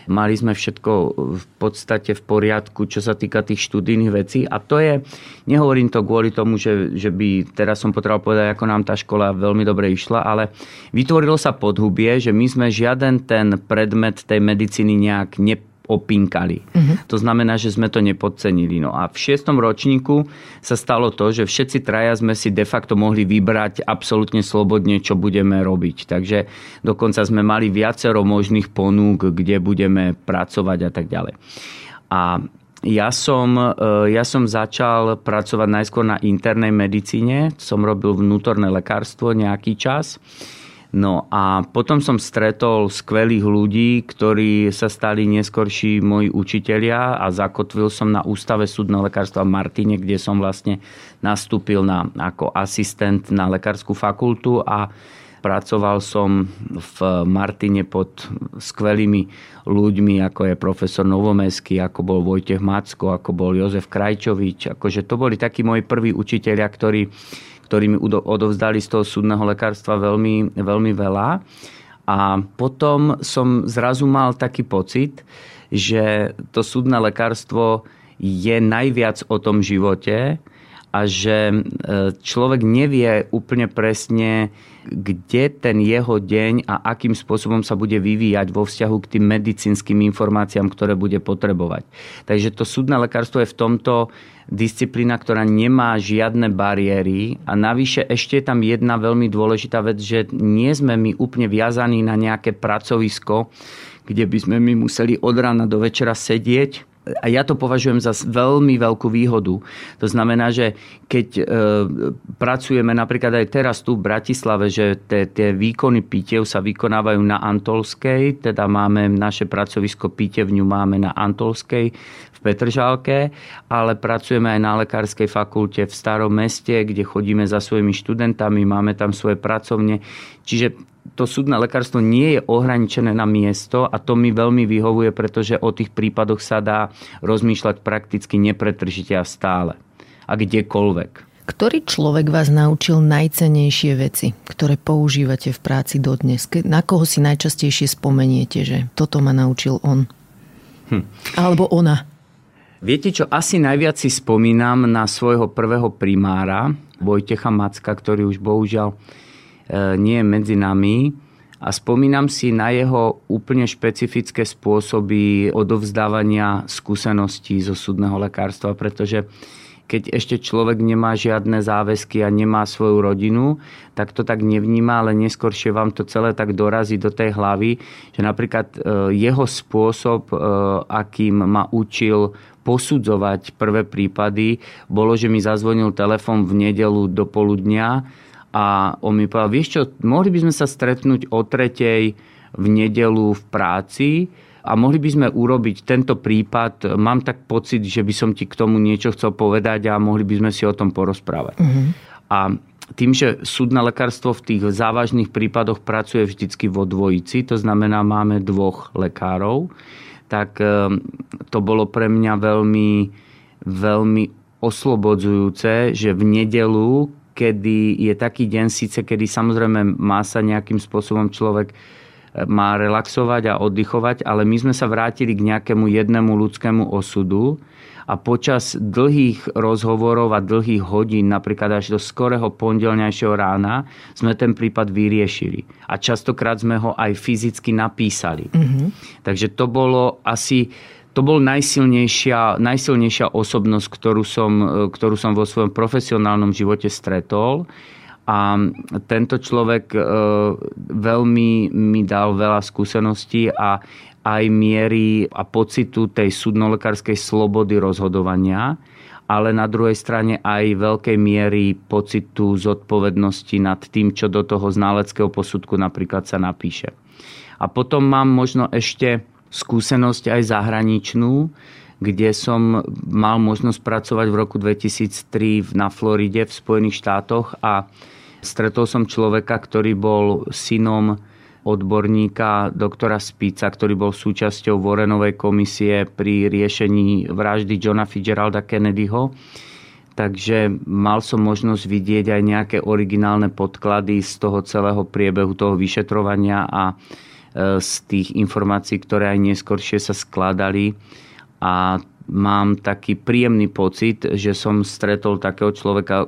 Mali sme všetko v podstate v poriadku, čo sa týka tých študijných vecí. A to je, nehovorím to kvôli tomu, že, že by teraz som potreboval povedať, ako nám tá škola veľmi dobre išla, ale vytvorilo sa podhubie, že my sme žiaden ten predmet tej medicíny nejak ne opinkali. Uh-huh. To znamená, že sme to nepodcenili. No a v šiestom ročníku sa stalo to, že všetci traja sme si de facto mohli vybrať absolútne slobodne, čo budeme robiť. Takže dokonca sme mali viacero možných ponúk, kde budeme pracovať a tak ďalej. A ja som, e, ja som začal pracovať najskôr na internej medicíne. Som robil vnútorné lekárstvo nejaký čas. No a potom som stretol skvelých ľudí, ktorí sa stali neskorší moji učitelia a zakotvil som na Ústave súdneho lekárstva v Martine, kde som vlastne nastúpil na, ako asistent na lekárskú fakultu a pracoval som v Martine pod skvelými ľuďmi, ako je profesor Novomeský, ako bol Vojtech Macko, ako bol Jozef Krajčovič. Akože to boli takí moji prví učitelia, ktorí ktorí mi odovzdali z toho súdneho lekárstva veľmi, veľmi veľa. A potom som zrazu mal taký pocit, že to súdne lekárstvo je najviac o tom živote a že e, človek nevie úplne presne, kde ten jeho deň a akým spôsobom sa bude vyvíjať vo vzťahu k tým medicínskym informáciám, ktoré bude potrebovať. Takže to súdne lekárstvo je v tomto disciplína, ktorá nemá žiadne bariéry a navyše ešte je tam jedna veľmi dôležitá vec, že nie sme my úplne viazaní na nejaké pracovisko, kde by sme my museli od rána do večera sedieť a ja to považujem za veľmi veľkú výhodu. To znamená, že keď e, pracujeme napríklad aj teraz tu v Bratislave, že tie výkony pitev sa vykonávajú na Antolskej, teda máme naše pracovisko pitevňu máme na Antolskej v Petržálke, ale pracujeme aj na lekárskej fakulte v Starom meste, kde chodíme za svojimi študentami, máme tam svoje pracovne. Čiže to súdne lekárstvo nie je ohraničené na miesto a to mi veľmi vyhovuje, pretože o tých prípadoch sa dá rozmýšľať prakticky nepretržite a stále. A kdekoľvek. Ktorý človek vás naučil najcenejšie veci, ktoré používate v práci dodnes? Na koho si najčastejšie spomeniete, že toto ma naučil on? Hm. Alebo ona? Viete čo, asi najviac si spomínam na svojho prvého primára, Vojtecha Macka, ktorý už bohužiaľ nie je medzi nami. A spomínam si na jeho úplne špecifické spôsoby odovzdávania skúseností zo súdneho lekárstva, pretože keď ešte človek nemá žiadne záväzky a nemá svoju rodinu, tak to tak nevníma, ale neskôršie vám to celé tak dorazí do tej hlavy, že napríklad e, jeho spôsob, e, akým ma učil posudzovať prvé prípady, bolo, že mi zazvonil telefon v nedelu do poludnia a on mi povedal, vieš čo, mohli by sme sa stretnúť o tretej v nedelu v práci a mohli by sme urobiť tento prípad. Mám tak pocit, že by som ti k tomu niečo chcel povedať a mohli by sme si o tom porozprávať. Uh-huh. A tým, že súdne lekárstvo v tých závažných prípadoch pracuje vždycky vo dvojici, to znamená, máme dvoch lekárov, tak ehm, to bolo pre mňa veľmi, veľmi oslobodzujúce, že v nedelu, kedy je taký deň síce, kedy samozrejme má sa nejakým spôsobom človek má relaxovať a oddychovať, ale my sme sa vrátili k nejakému jednému ľudskému osudu a počas dlhých rozhovorov a dlhých hodín, napríklad až do skorého pondelňajšieho rána, sme ten prípad vyriešili. A častokrát sme ho aj fyzicky napísali. Mm-hmm. Takže to bolo asi to bol najsilnejšia, najsilnejšia osobnosť, ktorú som, ktorú som vo svojom profesionálnom živote stretol. A tento človek e, veľmi mi dal veľa skúseností a aj miery a pocitu tej súdnolekárskej slobody rozhodovania, ale na druhej strane aj veľkej miery pocitu zodpovednosti nad tým, čo do toho znaleckého posudku napríklad sa napíše. A potom mám možno ešte skúsenosť aj zahraničnú, kde som mal možnosť pracovať v roku 2003 na Floride v Spojených štátoch a Stretol som človeka, ktorý bol synom odborníka doktora Spica, ktorý bol súčasťou Vorenovej komisie pri riešení vraždy Johna Fitzgeralda Kennedyho. Takže mal som možnosť vidieť aj nejaké originálne podklady z toho celého priebehu toho vyšetrovania a z tých informácií, ktoré aj neskôršie sa skladali. A mám taký príjemný pocit, že som stretol takého človeka,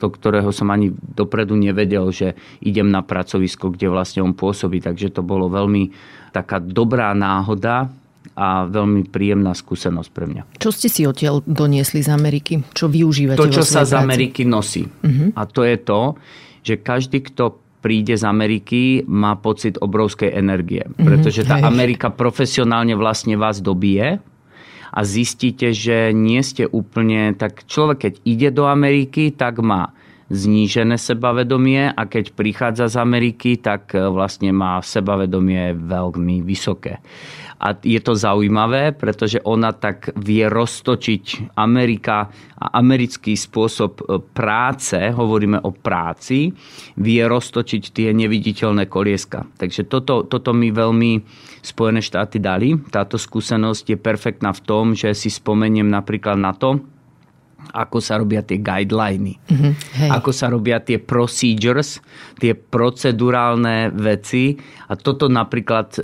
do ktorého som ani dopredu nevedel, že idem na pracovisko, kde vlastne on pôsobí. Takže to bolo veľmi taká dobrá náhoda a veľmi príjemná skúsenosť pre mňa. Čo ste si odtiaľ doniesli z Ameriky? Čo využívate To, čo sa práci? z Ameriky nosí. Uh-huh. A to je to, že každý, kto príde z Ameriky, má pocit obrovskej energie. Mhm. Pretože tá Amerika profesionálne vlastne vás dobije a zistíte, že nie ste úplne, tak človek keď ide do Ameriky, tak má znížené sebavedomie a keď prichádza z Ameriky, tak e, vlastne má sebavedomie veľmi vysoké. A je to zaujímavé, pretože ona tak vie roztočiť Amerika a americký spôsob e, práce, hovoríme o práci, vie roztočiť tie neviditeľné kolieska. Takže toto, toto mi veľmi Spojené štáty dali. Táto skúsenosť je perfektná v tom, že si spomeniem napríklad na to, ako sa robia tie guideliny, mm-hmm. Hej. ako sa robia tie procedures, tie procedurálne veci a toto napríklad e,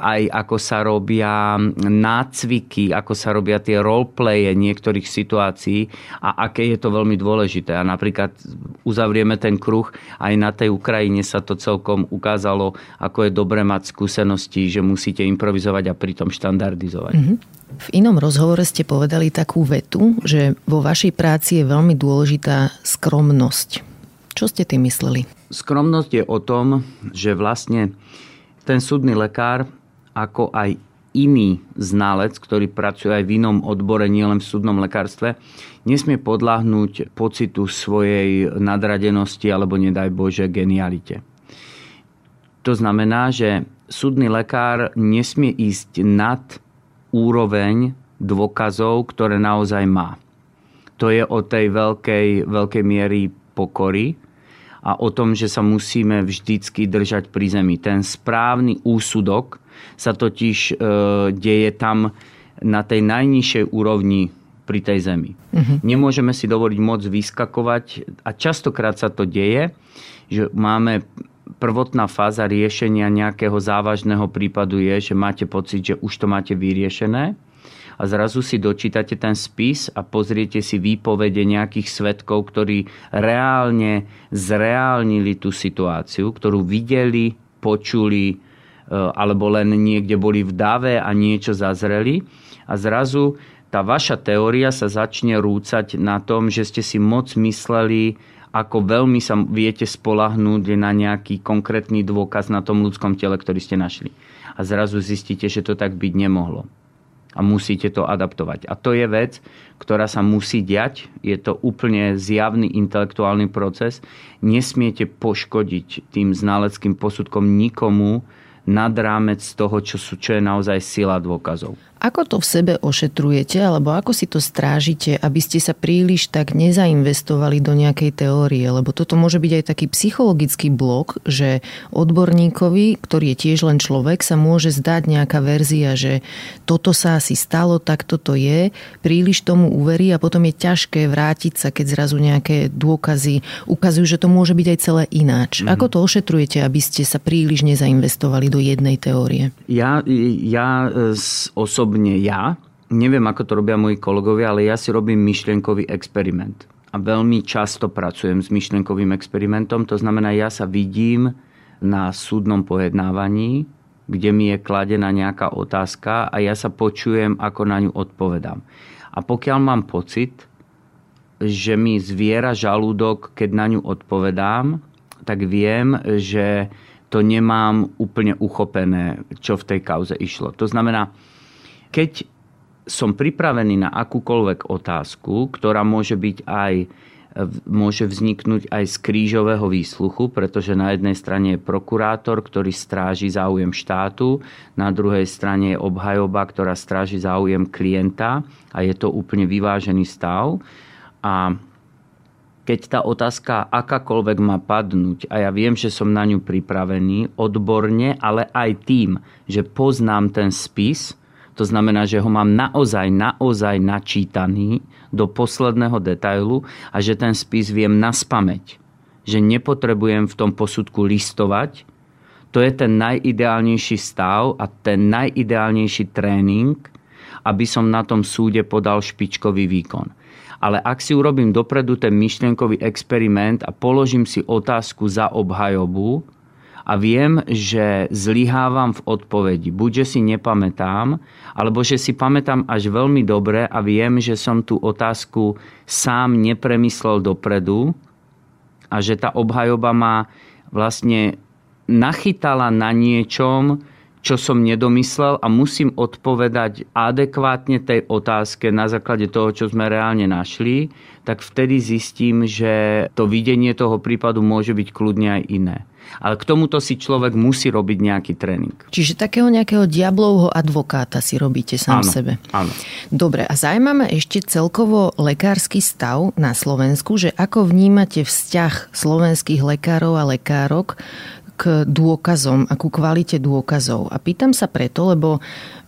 aj ako sa robia nácviky, ako sa robia tie roleplaye niektorých situácií a aké je to veľmi dôležité. A napríklad uzavrieme ten kruh, aj na tej Ukrajine sa to celkom ukázalo, ako je dobre mať skúsenosti, že musíte improvizovať a pritom štandardizovať. Mm-hmm. V inom rozhovore ste povedali takú vetu, že vo vašej práci je veľmi dôležitá skromnosť. Čo ste tým mysleli? Skromnosť je o tom, že vlastne ten súdny lekár, ako aj iný znalec, ktorý pracuje aj v inom odbore, nielen v súdnom lekárstve, nesmie podľahnúť pocitu svojej nadradenosti alebo nedaj Bože genialite. To znamená, že súdny lekár nesmie ísť nad úroveň dôkazov, ktoré naozaj má. To je o tej veľkej, veľkej miery pokory a o tom, že sa musíme vždycky držať pri zemi. Ten správny úsudok sa totiž e, deje tam na tej najnižšej úrovni pri tej zemi. Uh-huh. Nemôžeme si dovoliť moc vyskakovať a častokrát sa to deje, že máme prvotná fáza riešenia nejakého závažného prípadu je, že máte pocit, že už to máte vyriešené a zrazu si dočítate ten spis a pozriete si výpovede nejakých svetkov, ktorí reálne zreálnili tú situáciu, ktorú videli, počuli e, alebo len niekde boli v dave a niečo zazreli. A zrazu tá vaša teória sa začne rúcať na tom, že ste si moc mysleli, ako veľmi sa viete spolahnúť na nejaký konkrétny dôkaz na tom ľudskom tele, ktorý ste našli. A zrazu zistíte, že to tak byť nemohlo. A musíte to adaptovať. A to je vec, ktorá sa musí diať. Je to úplne zjavný intelektuálny proces. Nesmiete poškodiť tým znaleckým posudkom nikomu nad rámec toho, čo, sú, čo je naozaj sila dôkazov. Ako to v sebe ošetrujete, alebo ako si to strážite, aby ste sa príliš tak nezainvestovali do nejakej teórie? Lebo toto môže byť aj taký psychologický blok, že odborníkovi, ktorý je tiež len človek, sa môže zdať nejaká verzia, že toto sa asi stalo, tak toto je, príliš tomu uverí a potom je ťažké vrátiť sa, keď zrazu nejaké dôkazy ukazujú, že to môže byť aj celé ináč. Mm-hmm. Ako to ošetrujete, aby ste sa príliš nezainvestovali do jednej teórie? Ja, ja osobne osobne ja, neviem ako to robia moji kolegovia, ale ja si robím myšlienkový experiment. A veľmi často pracujem s myšlienkovým experimentom, to znamená, ja sa vidím na súdnom pojednávaní, kde mi je kladená nejaká otázka a ja sa počujem, ako na ňu odpovedám. A pokiaľ mám pocit, že mi zviera žalúdok, keď na ňu odpovedám, tak viem, že to nemám úplne uchopené, čo v tej kauze išlo. To znamená, keď som pripravený na akúkoľvek otázku, ktorá môže byť aj môže vzniknúť aj z krížového výsluchu, pretože na jednej strane je prokurátor, ktorý stráži záujem štátu, na druhej strane je obhajoba, ktorá stráži záujem klienta a je to úplne vyvážený stav. A keď tá otázka akákoľvek má padnúť a ja viem, že som na ňu pripravený odborne, ale aj tým, že poznám ten spis, to znamená, že ho mám naozaj, naozaj načítaný do posledného detailu a že ten spis viem naspameť. Že nepotrebujem v tom posudku listovať. To je ten najideálnejší stav a ten najideálnejší tréning, aby som na tom súde podal špičkový výkon. Ale ak si urobím dopredu ten myšlienkový experiment a položím si otázku za obhajobu, a viem, že zlyhávam v odpovedi. Buď, že si nepamätám, alebo že si pamätám až veľmi dobre a viem, že som tú otázku sám nepremyslel dopredu a že tá obhajoba ma vlastne nachytala na niečom, čo som nedomyslel a musím odpovedať adekvátne tej otázke na základe toho, čo sme reálne našli, tak vtedy zistím, že to videnie toho prípadu môže byť kľudne aj iné. Ale k tomuto si človek musí robiť nejaký tréning. Čiže takého nejakého diablovho advokáta si robíte sám áno, sebe. Áno. Dobre, a zaujímavé ešte celkovo lekársky stav na Slovensku, že ako vnímate vzťah slovenských lekárov a lekárok k dôkazom a ku kvalite dôkazov. A pýtam sa preto, lebo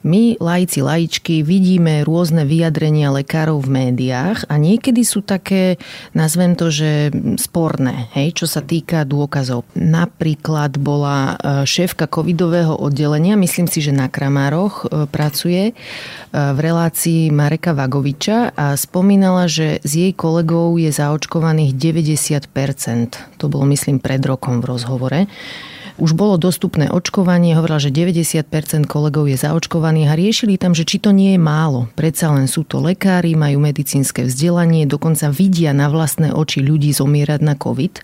my, laici, laičky, vidíme rôzne vyjadrenia lekárov v médiách a niekedy sú také, nazvem to, že sporné, hej, čo sa týka dôkazov. Napríklad bola e, šéfka covidového oddelenia, myslím si, že na Kramároch e, pracuje, e, v relácii Mareka Vagoviča a spomínala, že z jej kolegov je zaočkovaných 90%. To bolo, myslím, pred rokom v rozhovore už bolo dostupné očkovanie, hovorila, že 90% kolegov je zaočkovaných a riešili tam, že či to nie je málo. Predsa len sú to lekári, majú medicínske vzdelanie, dokonca vidia na vlastné oči ľudí zomierať na COVID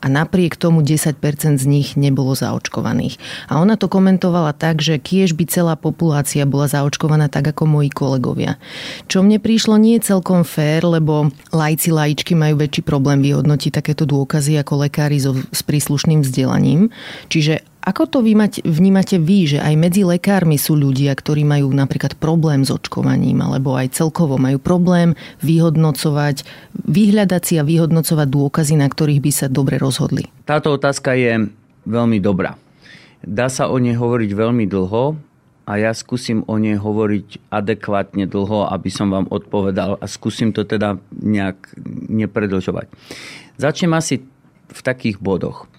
a napriek tomu 10% z nich nebolo zaočkovaných. A ona to komentovala tak, že kiež by celá populácia bola zaočkovaná tak ako moji kolegovia. Čo mne prišlo nie je celkom fér, lebo lajci, lajčky majú väčší problém vyhodnotiť takéto dôkazy ako lekári so, s príslušným vzdelaním. Či Čiže ako to vy mať, vnímate vy, že aj medzi lekármi sú ľudia, ktorí majú napríklad problém s očkovaním, alebo aj celkovo majú problém vyhodnocovať, vyhľadať si a vyhodnocovať dôkazy, na ktorých by sa dobre rozhodli? Táto otázka je veľmi dobrá. Dá sa o nej hovoriť veľmi dlho a ja skúsim o nej hovoriť adekvátne dlho, aby som vám odpovedal a skúsim to teda nejak nepredlžovať. Začnem asi v takých bodoch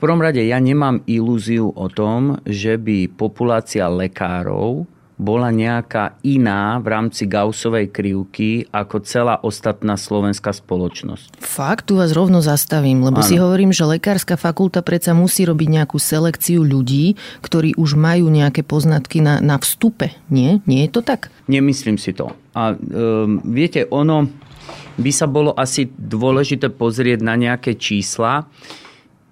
prvom rade ja nemám ilúziu o tom, že by populácia lekárov bola nejaká iná v rámci Gaussovej krivky ako celá ostatná slovenská spoločnosť. Fakt, tu vás rovno zastavím, lebo ano. si hovorím, že lekárska fakulta predsa musí robiť nejakú selekciu ľudí, ktorí už majú nejaké poznatky na, na vstupe. Nie? Nie je to tak? Nemyslím si to. A um, viete, ono by sa bolo asi dôležité pozrieť na nejaké čísla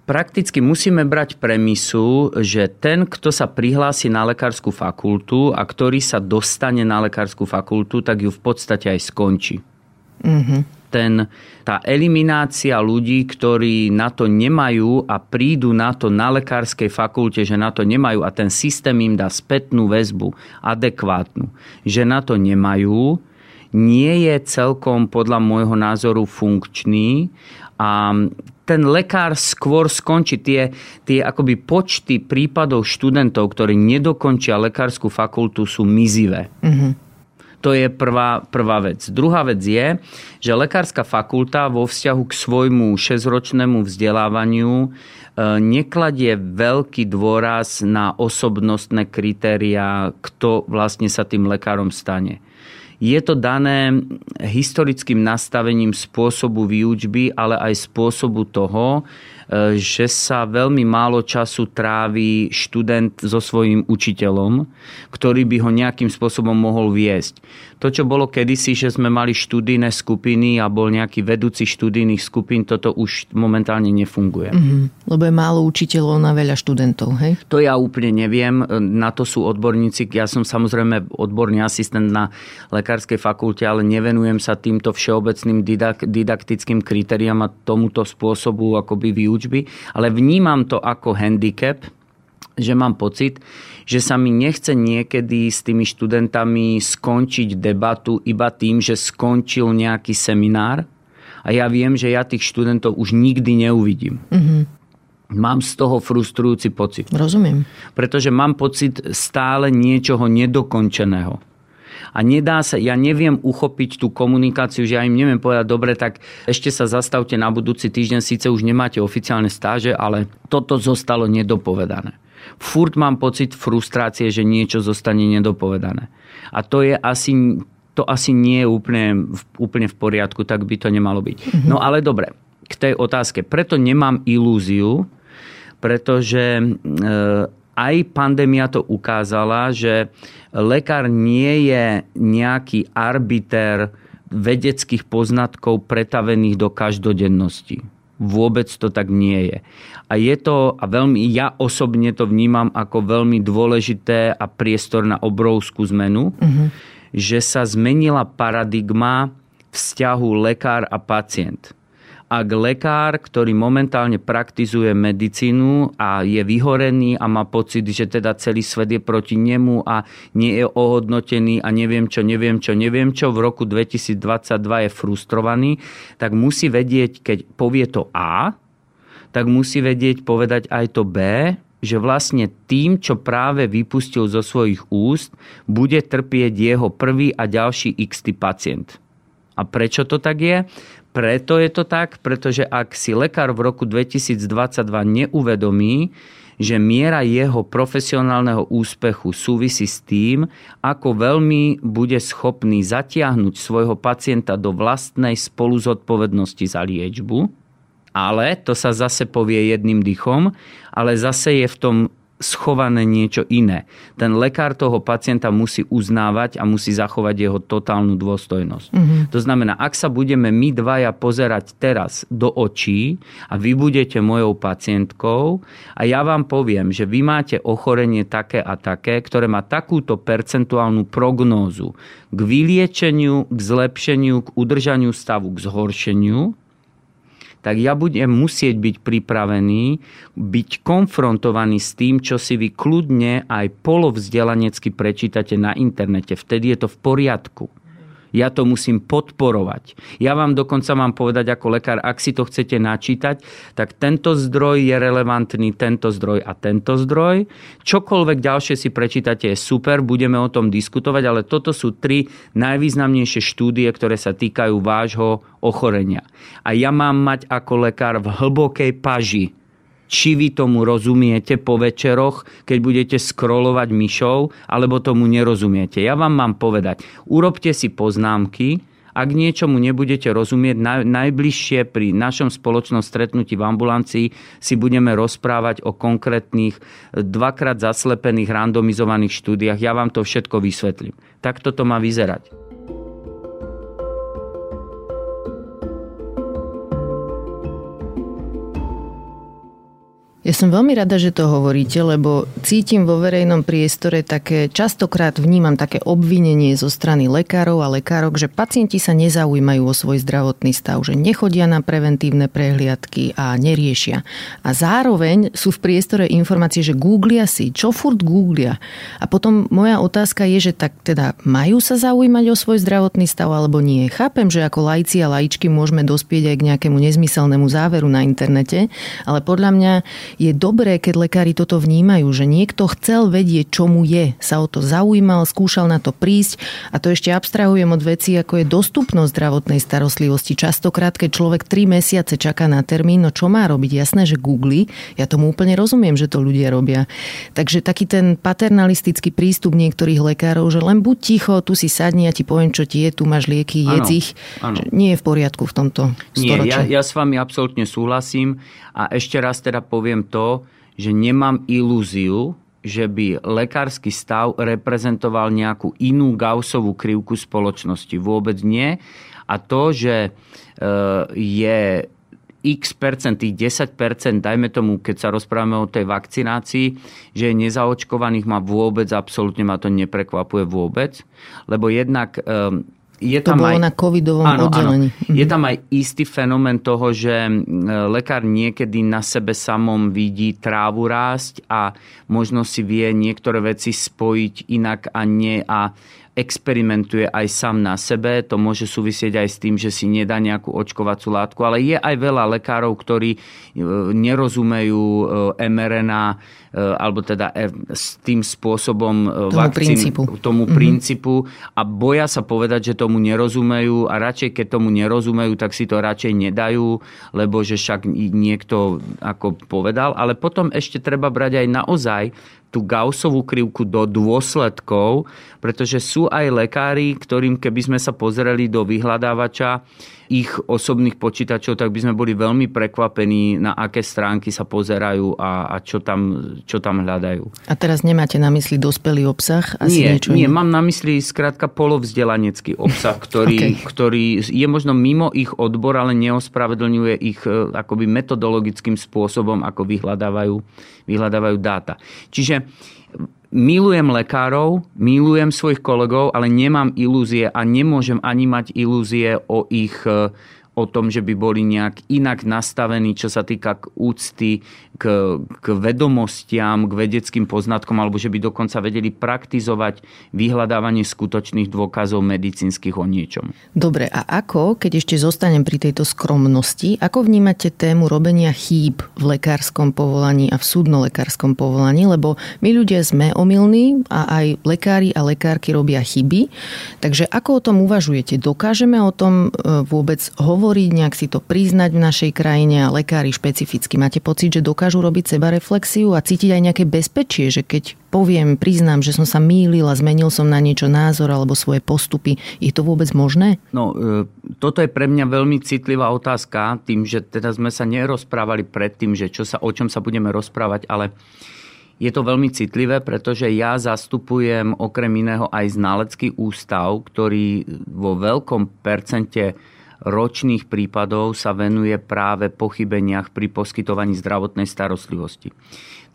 prakticky musíme brať premisu, že ten, kto sa prihlási na lekárskú fakultu a ktorý sa dostane na lekárskú fakultu, tak ju v podstate aj skončí. Mm-hmm. ten, tá eliminácia ľudí, ktorí na to nemajú a prídu na to na lekárskej fakulte, že na to nemajú a ten systém im dá spätnú väzbu adekvátnu, že na to nemajú, nie je celkom podľa môjho názoru funkčný a ten lekár skôr skončí. Tie, tie akoby počty prípadov študentov, ktorí nedokončia lekárskú fakultu, sú mizivé. Mm-hmm. To je prvá, prvá vec. Druhá vec je, že lekárska fakulta vo vzťahu k svojmu 6-ročnému vzdelávaniu e, nekladie veľký dôraz na osobnostné kritéria, kto vlastne sa tým lekárom stane. Je to dané historickým nastavením spôsobu výučby, ale aj spôsobu toho, e, že sa veľmi málo času trávi študent so svojím učiteľom, ktorý by ho nejakým spôsobom mohol viesť. To, čo bolo kedysi, že sme mali študijné skupiny a bol nejaký vedúci študijných skupín, toto už momentálne nefunguje. Mm-hmm. Lebo je málo učiteľov na veľa študentov, hej? To ja úplne neviem. Na to sú odborníci. Ja som samozrejme odborný asistent na lekárskej fakulte, ale nevenujem sa týmto všeobecným didak- didaktickým kritériám a tomuto spôsobu akoby výučby. Ale vnímam to ako handicap, že mám pocit, že sa mi nechce niekedy s tými študentami skončiť debatu iba tým, že skončil nejaký seminár a ja viem, že ja tých študentov už nikdy neuvidím. Mm-hmm. Mám z toho frustrujúci pocit. Rozumiem. Pretože mám pocit stále niečoho nedokončeného. A nedá sa, ja neviem uchopiť tú komunikáciu, že ja im neviem povedať, dobre, tak ešte sa zastavte na budúci týždeň, síce už nemáte oficiálne stáže, ale toto zostalo nedopovedané furt mám pocit frustrácie, že niečo zostane nedopovedané. A to je asi, to asi nie je úplne, úplne v poriadku, tak by to nemalo byť. Mm-hmm. No ale dobre, k tej otázke. Preto nemám ilúziu, pretože e, aj pandémia to ukázala, že lekár nie je nejaký arbiter vedeckých poznatkov pretavených do každodennosti. Vôbec to tak nie je. A je to, a veľmi, ja osobne to vnímam ako veľmi dôležité a priestor na obrovskú zmenu, mm-hmm. že sa zmenila paradigma vzťahu lekár a pacient ak lekár, ktorý momentálne praktizuje medicínu a je vyhorený a má pocit, že teda celý svet je proti nemu a nie je ohodnotený a neviem čo, neviem čo, neviem čo, v roku 2022 je frustrovaný, tak musí vedieť, keď povie to A, tak musí vedieť povedať aj to B, že vlastne tým, čo práve vypustil zo svojich úst, bude trpieť jeho prvý a ďalší x pacient. A prečo to tak je? Preto je to tak, pretože ak si lekár v roku 2022 neuvedomí, že miera jeho profesionálneho úspechu súvisí s tým, ako veľmi bude schopný zatiahnuť svojho pacienta do vlastnej spoluzodpovednosti za liečbu, ale to sa zase povie jedným dychom, ale zase je v tom schované niečo iné. Ten lekár toho pacienta musí uznávať a musí zachovať jeho totálnu dôstojnosť. Mm-hmm. To znamená, ak sa budeme my dvaja pozerať teraz do očí a vy budete mojou pacientkou a ja vám poviem, že vy máte ochorenie také a také, ktoré má takúto percentuálnu prognózu k vyliečeniu, k zlepšeniu, k udržaniu stavu, k zhoršeniu, tak ja budem musieť byť pripravený, byť konfrontovaný s tým, čo si vy kľudne aj polovzdelanecky prečítate na internete. Vtedy je to v poriadku. Ja to musím podporovať. Ja vám dokonca mám povedať ako lekár, ak si to chcete načítať, tak tento zdroj je relevantný, tento zdroj a tento zdroj. Čokoľvek ďalšie si prečítate je super, budeme o tom diskutovať, ale toto sú tri najvýznamnejšie štúdie, ktoré sa týkajú vášho ochorenia. A ja mám mať ako lekár v hlbokej paži či vy tomu rozumiete po večeroch, keď budete scrollovať myšou, alebo tomu nerozumiete. Ja vám mám povedať, urobte si poznámky, ak niečomu nebudete rozumieť, najbližšie pri našom spoločnom stretnutí v ambulancii si budeme rozprávať o konkrétnych dvakrát zaslepených randomizovaných štúdiách. Ja vám to všetko vysvetlím. Takto to má vyzerať. Ja som veľmi rada, že to hovoríte, lebo cítim vo verejnom priestore také, častokrát vnímam také obvinenie zo strany lekárov a lekárok, že pacienti sa nezaujímajú o svoj zdravotný stav, že nechodia na preventívne prehliadky a neriešia. A zároveň sú v priestore informácie, že googlia si, čo furt googlia. A potom moja otázka je, že tak teda majú sa zaujímať o svoj zdravotný stav alebo nie. Chápem, že ako lajci a laičky môžeme dospieť aj k nejakému nezmyselnému záveru na internete, ale podľa mňa je dobré, keď lekári toto vnímajú, že niekto chcel vedieť, čo mu je, sa o to zaujímal, skúšal na to prísť a to ešte abstrahujem od veci, ako je dostupnosť zdravotnej starostlivosti. Častokrát, keď človek 3 mesiace čaká na termín, no čo má robiť? Jasné, že googli, ja tomu úplne rozumiem, že to ľudia robia. Takže taký ten paternalistický prístup niektorých lekárov, že len buď ticho, tu si sadni, ja ti poviem, čo ti je, tu máš lieky, jedz ich, nie je v poriadku v tomto storočí. Nie, ja, ja s vami absolútne súhlasím a ešte raz teda poviem to, že nemám ilúziu, že by lekársky stav reprezentoval nejakú inú gausovú krivku spoločnosti. Vôbec nie. A to, že e, je x percent, tých 10 percent, dajme tomu, keď sa rozprávame o tej vakcinácii, že je nezaočkovaných ma vôbec, absolútne ma to neprekvapuje vôbec, lebo jednak e, je to tam bolo aj, na covidovom áno, oddelení. Áno. Je tam aj istý fenomén toho, že lekár niekedy na sebe samom vidí trávu rásť a možno si vie niektoré veci spojiť inak a nie a experimentuje aj sám na sebe. To môže súvisieť aj s tým, že si nedá nejakú očkovacú látku, ale je aj veľa lekárov, ktorí e, nerozumejú e, mRNA e, alebo teda s tým spôsobom tomu vakcín, princípu. tomu mm-hmm. princípu a boja sa povedať, že tomu nerozumejú a radšej keď tomu nerozumejú, tak si to radšej nedajú, lebo že však niekto ako povedal. Ale potom ešte treba brať aj naozaj tú Gaussovú krivku do dôsledkov, pretože sú aj lekári, ktorým keby sme sa pozreli do vyhľadávača ich osobných počítačov, tak by sme boli veľmi prekvapení, na aké stránky sa pozerajú a, a čo, tam, čo tam hľadajú. A teraz nemáte na mysli dospelý obsah? Asi nie, niečo nie, mám na mysli skrátka polovzdelanecký obsah, ktorý, okay. ktorý je možno mimo ich odbor, ale neospravedlňuje ich e, akoby metodologickým spôsobom, ako vyhľadávajú, vyhľadávajú dáta. Čiže milujem lekárov, milujem svojich kolegov, ale nemám ilúzie a nemôžem ani mať ilúzie o ich o tom, že by boli nejak inak nastavení, čo sa týka k úcty, k, k vedomostiam, k vedeckým poznatkom, alebo že by dokonca vedeli praktizovať vyhľadávanie skutočných dôkazov medicínskych o niečom. Dobre, a ako, keď ešte zostanem pri tejto skromnosti, ako vnímate tému robenia chýb v lekárskom povolaní a v súdno-lekárskom povolaní, lebo my ľudia sme omylní a aj lekári a lekárky robia chyby, takže ako o tom uvažujete? Dokážeme o tom e, vôbec hovoriť hovoriť, nejak si to priznať v našej krajine a lekári špecificky. Máte pocit, že dokážu robiť seba reflexiu a cítiť aj nejaké bezpečie, že keď poviem, priznám, že som sa mýlil a zmenil som na niečo názor alebo svoje postupy, je to vôbec možné? No, e, toto je pre mňa veľmi citlivá otázka, tým, že teda sme sa nerozprávali predtým, že čo sa, o čom sa budeme rozprávať, ale je to veľmi citlivé, pretože ja zastupujem okrem iného aj znalecký ústav, ktorý vo veľkom percente ročných prípadov sa venuje práve pochybeniach pri poskytovaní zdravotnej starostlivosti.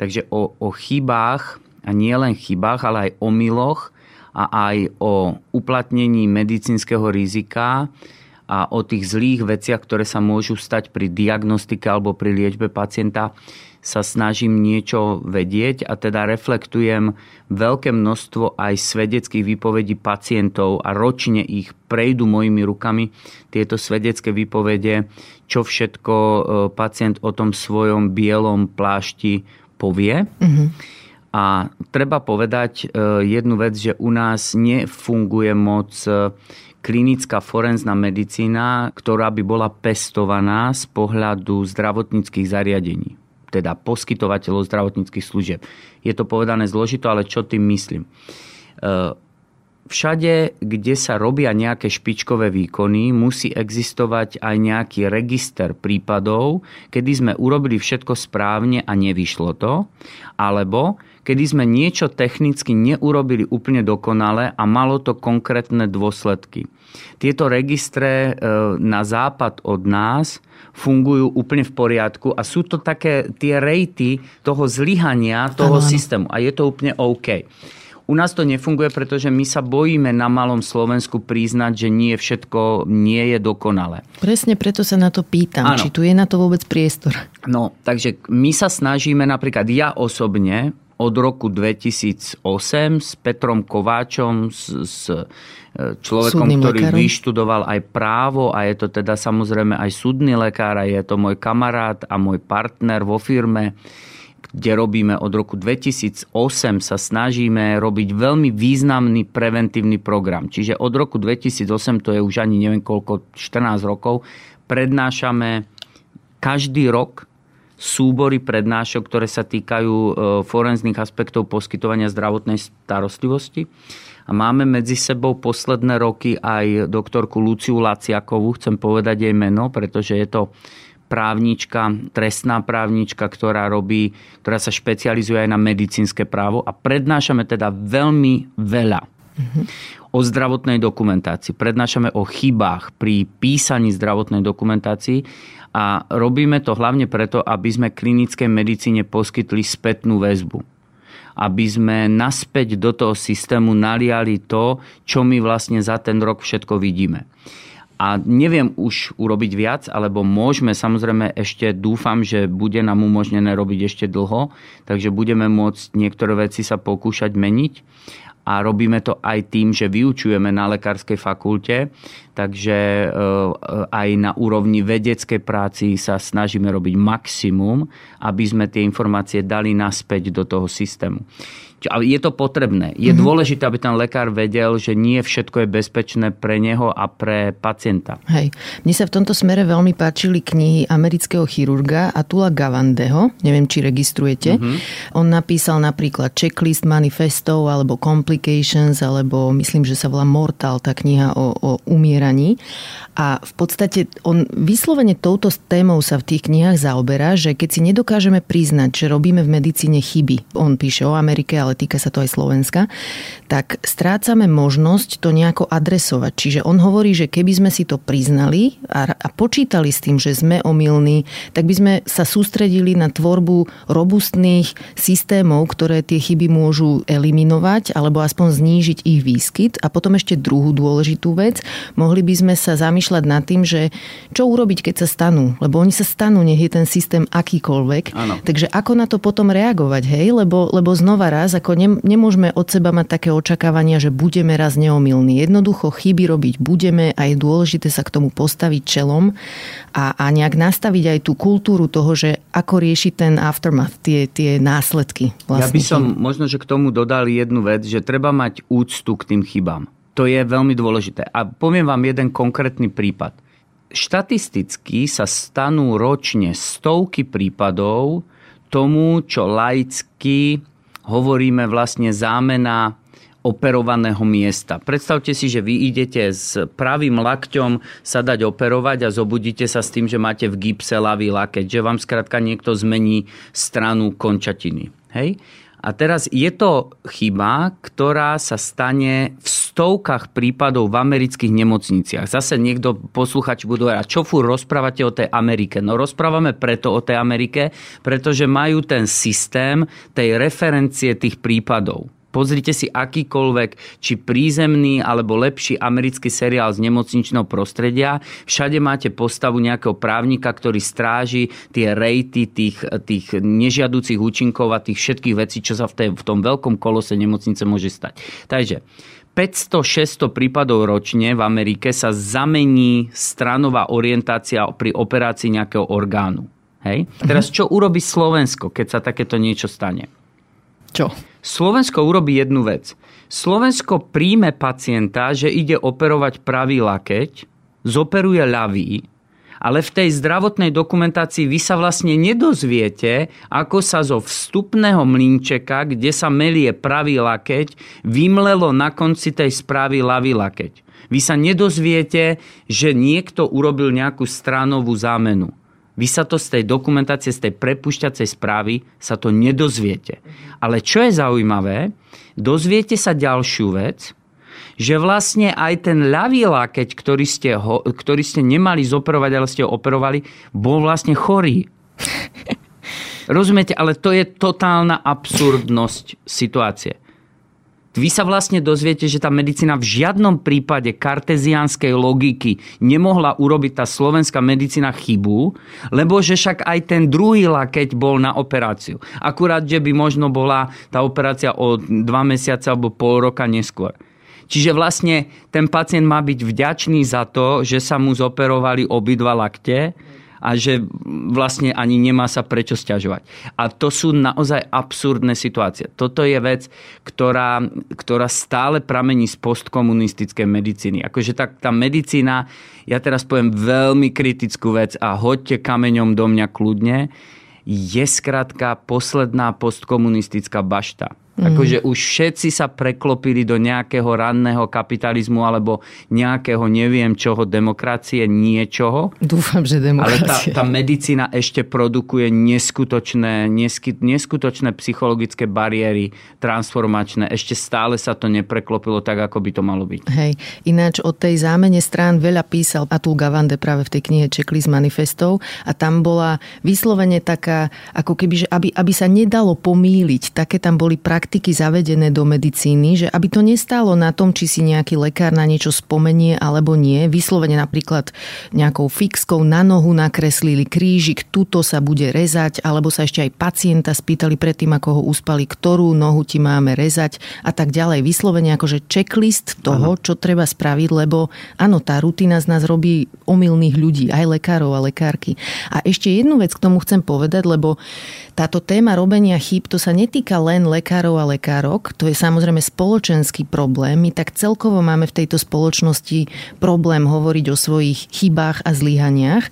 Takže o, o chybách, a nie len chybách, ale aj o miloch a aj o uplatnení medicínskeho rizika a o tých zlých veciach, ktoré sa môžu stať pri diagnostike alebo pri liečbe pacienta, sa snažím niečo vedieť a teda reflektujem veľké množstvo aj svedeckých výpovedí pacientov a ročne ich prejdú mojimi rukami tieto svedecké výpovede, čo všetko e, pacient o tom svojom bielom plášti povie. Mm-hmm. A treba povedať e, jednu vec, že u nás nefunguje moc e, klinická forenzná medicína, ktorá by bola pestovaná z pohľadu zdravotníckých zariadení teda poskytovateľov zdravotníckých služieb. Je to povedané zložito, ale čo tým myslím? E, všade, kde sa robia nejaké špičkové výkony, musí existovať aj nejaký register prípadov, kedy sme urobili všetko správne a nevyšlo to, alebo kedy sme niečo technicky neurobili úplne dokonale a malo to konkrétne dôsledky. Tieto registre e, na západ od nás fungujú úplne v poriadku a sú to také tie rejty toho zlyhania toho ano. systému a je to úplne OK. U nás to nefunguje, pretože my sa bojíme na malom Slovensku priznať, že nie všetko nie je dokonalé. Presne preto sa na to pýtam, ano. či tu je na to vôbec priestor. No, takže my sa snažíme napríklad, ja osobne od roku 2008 s Petrom Kováčom, s, s e, človekom, súdnym ktorý lekárom. vyštudoval aj právo a je to teda samozrejme aj súdny lekár a je to môj kamarát a môj partner vo firme kde robíme od roku 2008, sa snažíme robiť veľmi významný preventívny program. Čiže od roku 2008, to je už ani neviem koľko, 14 rokov, prednášame každý rok súbory prednášok, ktoré sa týkajú e, forenzných aspektov poskytovania zdravotnej starostlivosti. A máme medzi sebou posledné roky aj doktorku Luciu Laciakovú, chcem povedať jej meno, pretože je to právnička, trestná právnička, ktorá robí, ktorá sa špecializuje aj na medicínske právo a prednášame teda veľmi veľa. O zdravotnej dokumentácii. Prednášame o chybách pri písaní zdravotnej dokumentácii a robíme to hlavne preto, aby sme klinickej medicíne poskytli spätnú väzbu. Aby sme naspäť do toho systému naliali to, čo my vlastne za ten rok všetko vidíme a neviem už urobiť viac, alebo môžeme, samozrejme ešte dúfam, že bude nám umožnené robiť ešte dlho, takže budeme môcť niektoré veci sa pokúšať meniť a robíme to aj tým, že vyučujeme na lekárskej fakulte, takže e, aj na úrovni vedeckej práci sa snažíme robiť maximum, aby sme tie informácie dali naspäť do toho systému. Ale je to potrebné. Je mm-hmm. dôležité, aby ten lekár vedel, že nie všetko je bezpečné pre neho a pre pacienta. Hej. Mne sa v tomto smere veľmi páčili knihy amerického chirurga Atula Gavandeho. Neviem, či registrujete. Mm-hmm. On napísal napríklad Checklist Manifesto alebo Complications, alebo myslím, že sa volá Mortal, tá kniha o, o umieraní. A v podstate on vyslovene touto témou sa v tých knihách zaoberá, že keď si nedokážeme priznať, že robíme v medicíne chyby, on píše o Amerike, ale týka sa to aj Slovenska, tak strácame možnosť to nejako adresovať. Čiže on hovorí, že keby sme si to priznali a, a počítali s tým, že sme omylní, tak by sme sa sústredili na tvorbu robustných systémov, ktoré tie chyby môžu eliminovať alebo aspoň znížiť ich výskyt. A potom ešte druhú dôležitú vec, mohli by sme sa zamýšľať nad tým, že čo urobiť, keď sa stanú. Lebo oni sa stanú, nech je ten systém akýkoľvek. Ano. Takže ako na to potom reagovať, hej? Lebo, lebo znova raz, ako ne, nemôžeme od seba mať také očakávania, že budeme raz neomilní. Jednoducho chyby robiť budeme a je dôležité sa k tomu postaviť čelom a, a nejak nastaviť aj tú kultúru toho, že ako riešiť ten aftermath, tie, tie následky. Vlastne. Ja by som možno, že k tomu dodal jednu vec, že treba mať úctu k tým chybám. To je veľmi dôležité. A poviem vám jeden konkrétny prípad. Štatisticky sa stanú ročne stovky prípadov tomu, čo laicky hovoríme vlastne zámena operovaného miesta. Predstavte si, že vy idete s pravým lakťom sa dať operovať a zobudíte sa s tým, že máte v gipse ľavý lakeť, že vám skrátka niekto zmení stranu končatiny. Hej? A teraz je to chyba, ktorá sa stane v stovkách prípadov v amerických nemocniciach. Zase niekto posluchač budú a čo fúr rozprávate o tej Amerike? No rozprávame preto o tej Amerike, pretože majú ten systém tej referencie tých prípadov. Pozrite si akýkoľvek, či prízemný alebo lepší americký seriál z nemocničného prostredia. Všade máte postavu nejakého právnika, ktorý stráži tie rejty tých, tých nežiaducich účinkov a tých všetkých vecí, čo sa v, tej, v tom veľkom kolose nemocnice môže stať. Takže 500-600 prípadov ročne v Amerike sa zamení stranová orientácia pri operácii nejakého orgánu. Hej? Teraz čo urobí Slovensko, keď sa takéto niečo stane? Čo? Slovensko urobí jednu vec. Slovensko príjme pacienta, že ide operovať pravý lakeť, zoperuje ľavý ale v tej zdravotnej dokumentácii vy sa vlastne nedozviete, ako sa zo vstupného mlínčeka, kde sa melie pravý lakeť, vymlelo na konci tej správy ľavý lakeť. Vy sa nedozviete, že niekto urobil nejakú stranovú zámenu. Vy sa to z tej dokumentácie, z tej prepušťacej správy sa to nedozviete. Ale čo je zaujímavé, dozviete sa ďalšiu vec, že vlastne aj ten ľavý lakeť, ktorý ste, ho, ktorý ste nemali zoperovať, ale ste ho operovali, bol vlastne chorý. Rozumiete? Ale to je totálna absurdnosť situácie. Vy sa vlastne dozviete, že tá medicína v žiadnom prípade karteziánskej logiky nemohla urobiť tá slovenská medicína chybu, lebo že však aj ten druhý lakeť bol na operáciu. Akurát, že by možno bola tá operácia o dva mesiace alebo pol roka neskôr. Čiže vlastne ten pacient má byť vďačný za to, že sa mu zoperovali obidva lakte a že vlastne ani nemá sa prečo stiažovať. A to sú naozaj absurdné situácie. Toto je vec, ktorá, ktorá stále pramení z postkomunistickej medicíny. Akože tá, tá medicína, ja teraz poviem veľmi kritickú vec a hoďte kameňom do mňa kľudne, je skrátka posledná postkomunistická bašta. Mm. Akože už všetci sa preklopili do nejakého ranného kapitalizmu alebo nejakého neviem čoho, demokracie, niečoho. Dúfam, že demokracie. Ale tá, tá medicína ešte produkuje neskutočné, nesky, neskutočné psychologické bariéry, transformačné. Ešte stále sa to nepreklopilo tak, ako by to malo byť. Hej, ináč od tej zámene strán veľa písal Atul Gavande práve v tej knihe Checklist manifestov a tam bola vyslovene taká, ako keby, že aby, aby sa nedalo pomýliť, také tam boli praktiky praktiky zavedené do medicíny, že aby to nestálo na tom, či si nejaký lekár na niečo spomenie alebo nie, vyslovene napríklad nejakou fixkou na nohu nakreslili krížik, tuto sa bude rezať, alebo sa ešte aj pacienta spýtali predtým, ako ho uspali, ktorú nohu ti máme rezať a tak ďalej. Vyslovene akože checklist toho, čo treba spraviť, lebo áno, tá rutina z nás robí omylných ľudí, aj lekárov a lekárky. A ešte jednu vec k tomu chcem povedať, lebo táto téma robenia chýb, to sa netýka len lekárov a lekárok, to je samozrejme spoločenský problém. My tak celkovo máme v tejto spoločnosti problém hovoriť o svojich chybách a zlyhaniach.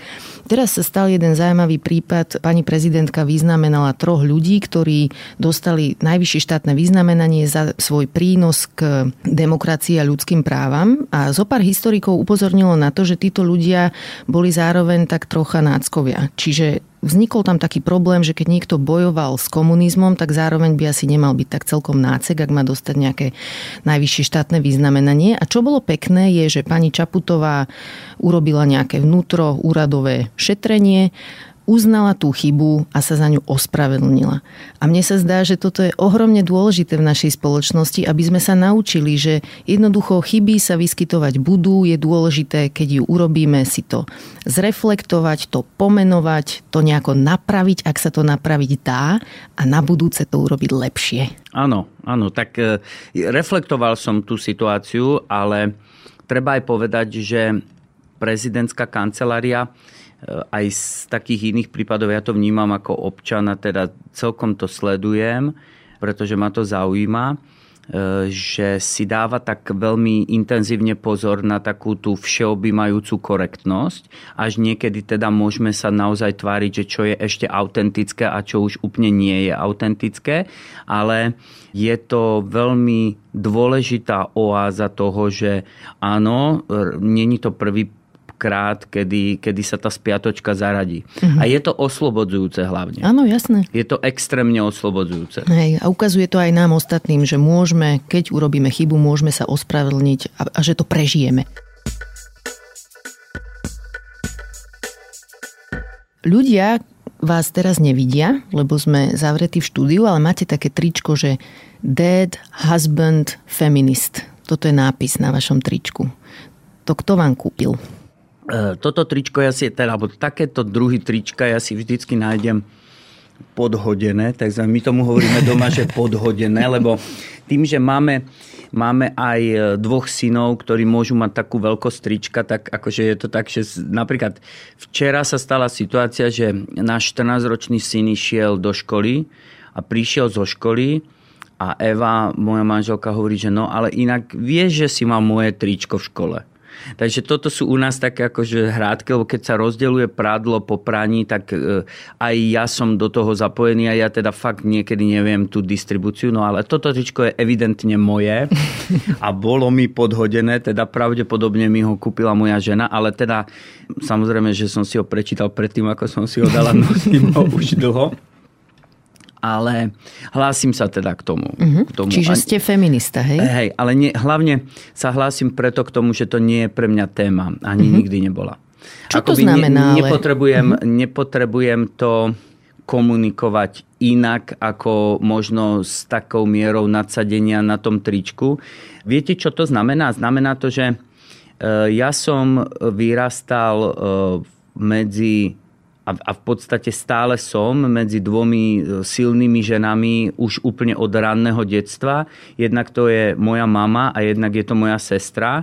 Teraz sa stal jeden zaujímavý prípad. Pani prezidentka vyznamenala troch ľudí, ktorí dostali najvyššie štátne vyznamenanie za svoj prínos k demokracii a ľudským právam. A zo pár historikov upozornilo na to, že títo ľudia boli zároveň tak trocha náckovia. Čiže vznikol tam taký problém, že keď niekto bojoval s komunizmom, tak zároveň by asi nemal byť tak celkom nácek, ak má dostať nejaké najvyššie štátne vyznamenanie. A čo bolo pekné je, že pani Čaputová urobila nejaké vnútro úradové šetrenie uznala tú chybu a sa za ňu ospravedlnila. A mne sa zdá, že toto je ohromne dôležité v našej spoločnosti, aby sme sa naučili, že jednoducho chyby sa vyskytovať budú, je dôležité, keď ju urobíme, si to zreflektovať, to pomenovať, to nejako napraviť, ak sa to napraviť dá a na budúce to urobiť lepšie. Áno, áno, tak e, reflektoval som tú situáciu, ale treba aj povedať, že prezidentská kancelária aj z takých iných prípadov ja to vnímam ako občan a teda celkom to sledujem, pretože ma to zaujíma, eh, že si dáva tak veľmi intenzívne pozor na takú tú všeobjímajúcu korektnosť, až niekedy teda môžeme sa naozaj tváriť, že čo je ešte autentické a čo už úplne nie je autentické, ale je to veľmi dôležitá oáza toho, že áno, není to prvý krát, kedy, kedy sa tá spiatočka zaradí. Uh-huh. A je to oslobodzujúce hlavne. Áno, jasné. Je to extrémne oslobodzujúce. Hej, a ukazuje to aj nám ostatným, že môžeme, keď urobíme chybu, môžeme sa ospravedlniť a, a že to prežijeme. Ľudia vás teraz nevidia, lebo sme zavretí v štúdiu, ale máte také tričko, že Dead Husband Feminist. Toto je nápis na vašom tričku. To kto vám kúpil? E, toto tričko ja si, teda, alebo takéto druhy trička ja si vždycky nájdem podhodené, takže my tomu hovoríme doma, že podhodené, lebo tým, že máme, máme aj e, dvoch synov, ktorí môžu mať takú veľkosť trička, tak akože je to tak, že napríklad včera sa stala situácia, že náš 14-ročný syn išiel do školy a prišiel zo školy a Eva, moja manželka, hovorí, že no, ale inak vieš, že si má moje tričko v škole. Takže toto sú u nás také akože hrádky, lebo keď sa rozdeluje prádlo po praní, tak e, aj ja som do toho zapojený a ja teda fakt niekedy neviem tú distribúciu, no ale toto tričko je evidentne moje a bolo mi podhodené, teda pravdepodobne mi ho kúpila moja žena, ale teda samozrejme, že som si ho prečítal predtým, ako som si ho dala, nosím ho už dlho ale hlásim sa teda k tomu. Uh-huh. K tomu. Čiže ste feminista, hej? Hej, ale nie, hlavne sa hlásim preto k tomu, že to nie je pre mňa téma. Ani uh-huh. nikdy nebola. Čo Akoby to znamená? Ne, nepotrebujem, uh-huh. nepotrebujem to komunikovať inak ako možno s takou mierou nadsadenia na tom tričku. Viete, čo to znamená? Znamená to, že e, ja som vyrastal e, medzi a, v podstate stále som medzi dvomi e, silnými ženami už úplne od ranného detstva. Jednak to je moja mama a jednak je to moja sestra.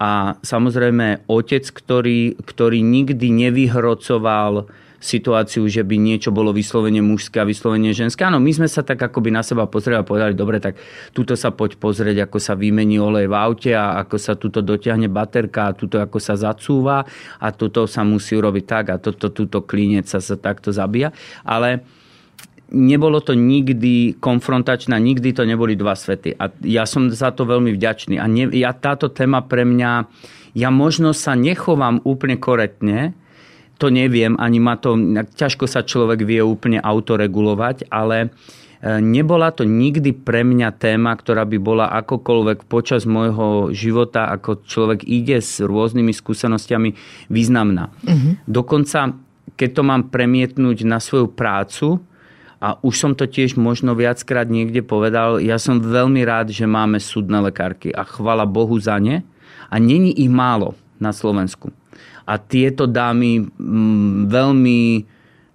A samozrejme otec, ktorý, ktorý nikdy nevyhrocoval situáciu, že by niečo bolo vyslovene mužské a vyslovene ženské. Áno, my sme sa tak akoby na seba pozreli a povedali, dobre, tak túto sa poď pozrieť, ako sa vymení olej v aute a ako sa tuto dotiahne baterka a tuto ako sa zacúva a toto sa musí urobiť tak a toto, túto klínec sa, sa takto zabíja. Ale nebolo to nikdy konfrontačné, nikdy to neboli dva svety. A ja som za to veľmi vďačný. A ne, ja, táto téma pre mňa, ja možno sa nechovám úplne korektne, to neviem, ani ma to, ťažko sa človek vie úplne autoregulovať, ale e, nebola to nikdy pre mňa téma, ktorá by bola akokoľvek počas môjho života, ako človek ide s rôznymi skúsenostiami, významná. Uh-huh. Dokonca, keď to mám premietnúť na svoju prácu, a už som to tiež možno viackrát niekde povedal, ja som veľmi rád, že máme súdne lekárky a chvala Bohu za ne. A není ich málo na Slovensku a tieto dámy mm, veľmi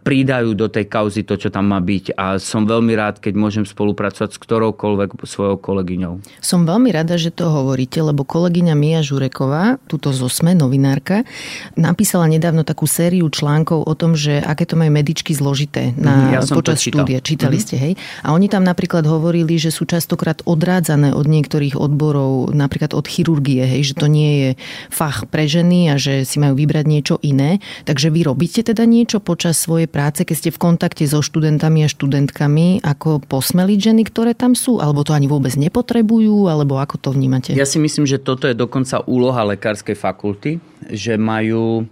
pridajú do tej kauzy to, čo tam má byť. A som veľmi rád, keď môžem spolupracovať s ktoroukoľvek svojou kolegyňou. Som veľmi rada, že to hovoríte, lebo kolegyňa Mia Žureková, túto zo SME, novinárka, napísala nedávno takú sériu článkov o tom, že aké to majú medičky zložité na, ja počas štúdia. Čítali mm-hmm. ste, hej? A oni tam napríklad hovorili, že sú častokrát odrádzané od niektorých odborov, napríklad od chirurgie, hej, že to nie je fach pre ženy a že si majú vybrať niečo iné. Takže vy robíte teda niečo počas svojej práce, keď ste v kontakte so študentami a študentkami, ako posmeliť ženy, ktoré tam sú? Alebo to ani vôbec nepotrebujú? Alebo ako to vnímate? Ja si myslím, že toto je dokonca úloha lekárskej fakulty, že majú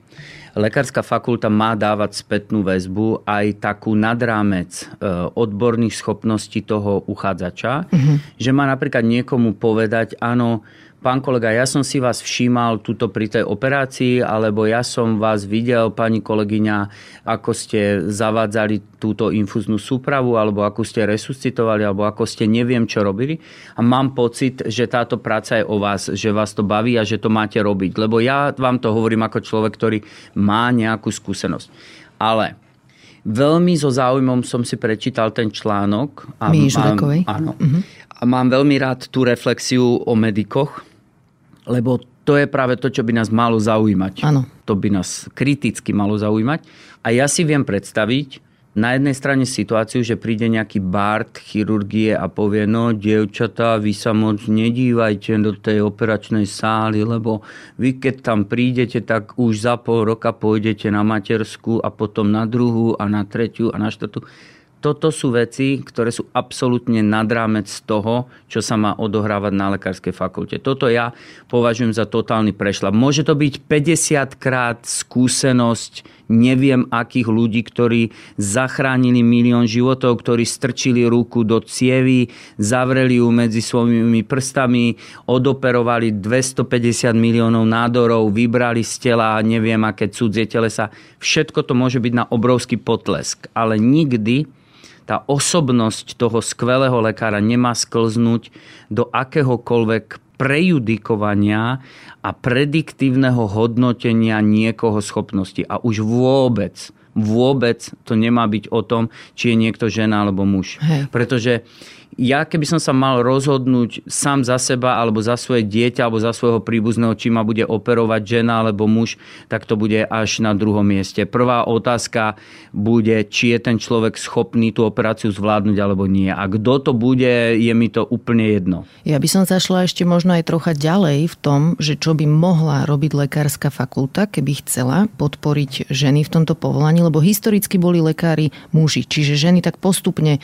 lekárska fakulta má dávať spätnú väzbu aj takú nadrámec e, odborných schopností toho uchádzača, uh-huh. že má napríklad niekomu povedať, áno, pán kolega, ja som si vás všímal tuto pri tej operácii, alebo ja som vás videl, pani kolegyňa, ako ste zavádzali túto infúznu súpravu, alebo ako ste resuscitovali, alebo ako ste neviem čo robili. A mám pocit, že táto práca je o vás, že vás to baví a že to máte robiť. Lebo ja vám to hovorím ako človek, ktorý má nejakú skúsenosť. Ale veľmi so záujmom som si prečítal ten článok. A mám, áno. Uh-huh. A mám veľmi rád tú reflexiu o medikoch, lebo to je práve to, čo by nás malo zaujímať. Áno. To by nás kriticky malo zaujímať. A ja si viem predstaviť na jednej strane situáciu, že príde nejaký bart chirurgie a povie, no dievčatá, vy sa moc nedívajte do tej operačnej sály, lebo vy keď tam prídete, tak už za pol roka pôjdete na matersku a potom na druhú a na tretiu a na štvrtú toto sú veci, ktoré sú absolútne nad rámec toho, čo sa má odohrávať na lekárskej fakulte. Toto ja považujem za totálny prešlap. Môže to byť 50 krát skúsenosť neviem akých ľudí, ktorí zachránili milión životov, ktorí strčili ruku do cievy, zavreli ju medzi svojimi prstami, odoperovali 250 miliónov nádorov, vybrali z tela neviem aké cudzie telesa. Všetko to môže byť na obrovský potlesk, ale nikdy tá osobnosť toho skvelého lekára nemá sklznúť do akéhokoľvek prejudikovania a prediktívneho hodnotenia niekoho schopnosti. A už vôbec vôbec to nemá byť o tom, či je niekto žena alebo muž. Hej. Pretože ja keby som sa mal rozhodnúť sám za seba alebo za svoje dieťa alebo za svojho príbuzného, či ma bude operovať žena alebo muž, tak to bude až na druhom mieste. Prvá otázka bude, či je ten človek schopný tú operáciu zvládnuť alebo nie. A kto to bude, je mi to úplne jedno. Ja by som zašla ešte možno aj trocha ďalej v tom, že čo by mohla robiť lekárska fakulta, keby chcela podporiť ženy v tomto povolaní, lebo historicky boli lekári muži, čiže ženy tak postupne e,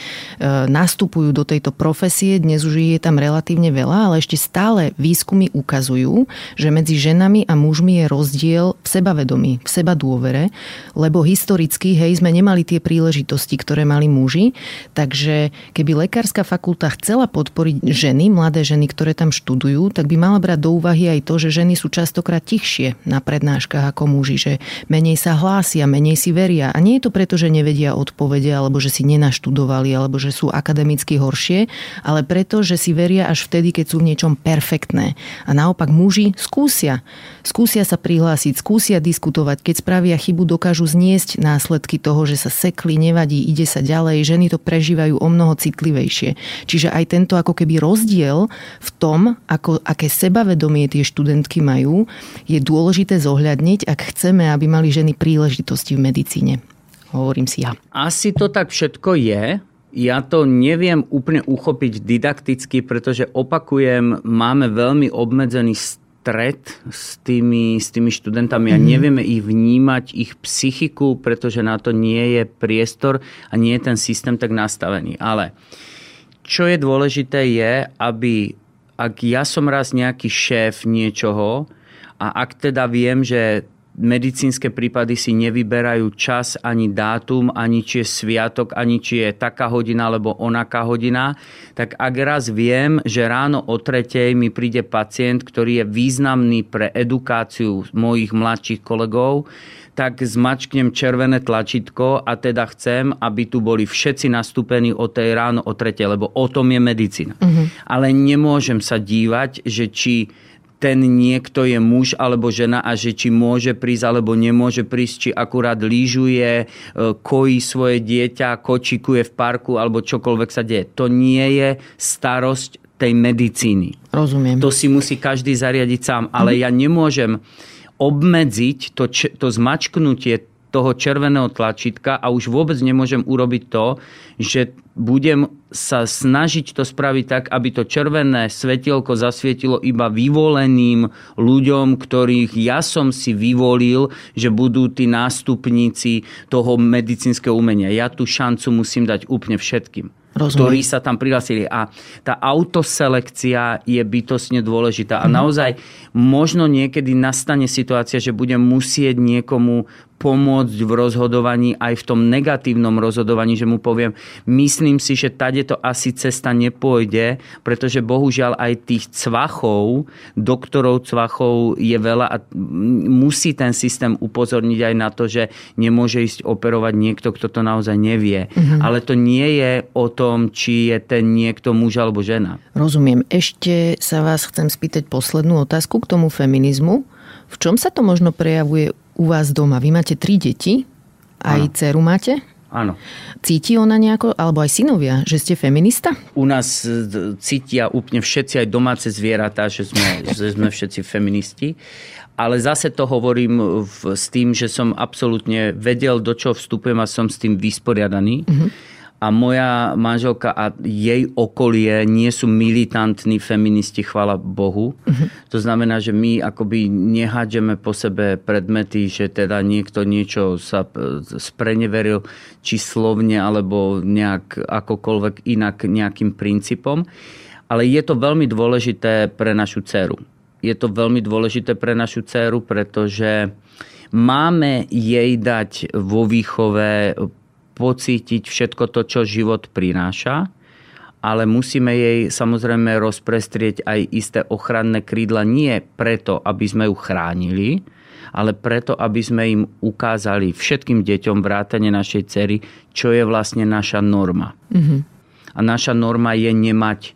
nastupujú do tej tejto profesie, dnes už je tam relatívne veľa, ale ešte stále výskumy ukazujú, že medzi ženami a mužmi je rozdiel v sebavedomí, v seba dôvere, lebo historicky, hej, sme nemali tie príležitosti, ktoré mali muži, takže keby lekárska fakulta chcela podporiť ženy, mladé ženy, ktoré tam študujú, tak by mala brať do úvahy aj to, že ženy sú častokrát tichšie na prednáškach ako muži, že menej sa hlásia, menej si veria. A nie je to preto, že nevedia odpovede, alebo že si nenaštudovali, alebo že sú akademicky horšie lepšie, ale preto, že si veria až vtedy, keď sú v niečom perfektné. A naopak muži skúsia. Skúsia sa prihlásiť, skúsia diskutovať. Keď spravia chybu, dokážu zniesť následky toho, že sa sekli, nevadí, ide sa ďalej. Ženy to prežívajú o mnoho citlivejšie. Čiže aj tento ako keby rozdiel v tom, ako, aké sebavedomie tie študentky majú, je dôležité zohľadniť, ak chceme, aby mali ženy príležitosti v medicíne. Hovorím si ja. Asi to tak všetko je, ja to neviem úplne uchopiť didakticky, pretože opakujem, máme veľmi obmedzený stred s tými, s tými študentami a mm. nevieme ich vnímať, ich psychiku, pretože na to nie je priestor a nie je ten systém tak nastavený. Ale čo je dôležité je, aby ak ja som raz nejaký šéf niečoho a ak teda viem, že medicínske prípady si nevyberajú čas ani dátum, ani či je sviatok, ani či je taká hodina alebo onaká hodina, tak ak raz viem, že ráno o tretej mi príde pacient, ktorý je významný pre edukáciu mojich mladších kolegov, tak zmačknem červené tlačítko a teda chcem, aby tu boli všetci nastúpení o tej ráno o tretej, lebo o tom je medicína. Uh-huh. Ale nemôžem sa dívať, že či ten niekto je muž alebo žena a že či môže prísť alebo nemôže prísť, či akurát lyžuje, e, kojí svoje dieťa, kočikuje v parku alebo čokoľvek sa deje. To nie je starosť tej medicíny. Rozumiem. To si musí každý zariadiť sám, ale ja nemôžem obmedziť to, to zmačknutie toho červeného tlačítka a už vôbec nemôžem urobiť to, že budem sa snažiť to spraviť tak, aby to červené svetielko zasvietilo iba vyvoleným ľuďom, ktorých ja som si vyvolil, že budú tí nástupníci toho medicínskeho umenia. Ja tú šancu musím dať úplne všetkým. Rozumiem. ktorí sa tam prihlásili. A tá autoselekcia je bytosne dôležitá. A mhm. naozaj možno niekedy nastane situácia, že budem musieť niekomu pomôcť v rozhodovaní aj v tom negatívnom rozhodovaní, že mu poviem, myslím si, že tade to asi cesta nepôjde, pretože bohužiaľ aj tých cvachov, doktorov cvachov je veľa a musí ten systém upozorniť aj na to, že nemôže ísť operovať niekto, kto to naozaj nevie. Mm-hmm. Ale to nie je o tom, či je ten niekto muž alebo žena. Rozumiem. Ešte sa vás chcem spýtať poslednú otázku k tomu feminizmu. V čom sa to možno prejavuje u vás doma? Vy máte tri deti, aj ano. dceru máte? Áno. Cíti ona nejako, alebo aj synovia, že ste feminista? U nás e, cítia úplne všetci, aj domáce zvieratá, že sme, že sme všetci feministi. Ale zase to hovorím v, s tým, že som absolútne vedel, do čoho vstupujem a som s tým vysporiadaný. Mm-hmm a moja manželka a jej okolie nie sú militantní feministi, chvala Bohu. To znamená, že my akoby nehádžeme po sebe predmety, že teda niekto niečo sa spreneveril, či slovne, alebo nejak akokoľvek inak nejakým princípom. Ale je to veľmi dôležité pre našu dceru. Je to veľmi dôležité pre našu dceru, pretože máme jej dať vo výchove pocítiť všetko to, čo život prináša, ale musíme jej samozrejme rozprestrieť aj isté ochranné krídla nie preto, aby sme ju chránili, ale preto, aby sme im ukázali všetkým deťom vrátane našej cery, čo je vlastne naša norma. Mm-hmm. A naša norma je nemať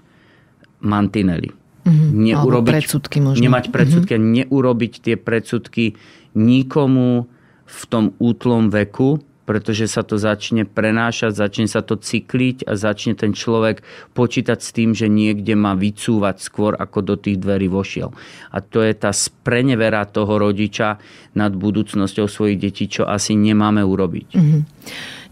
mantinely. Mm-hmm. Neurobiť, predsudky možno. Nemať predsudky mm-hmm. neurobiť tie predsudky nikomu v tom útlom veku, pretože sa to začne prenášať, začne sa to cykliť a začne ten človek počítať s tým, že niekde má vycúvať skôr, ako do tých dverí vošiel. A to je tá sprenevera toho rodiča nad budúcnosťou svojich detí, čo asi nemáme urobiť. Mm-hmm.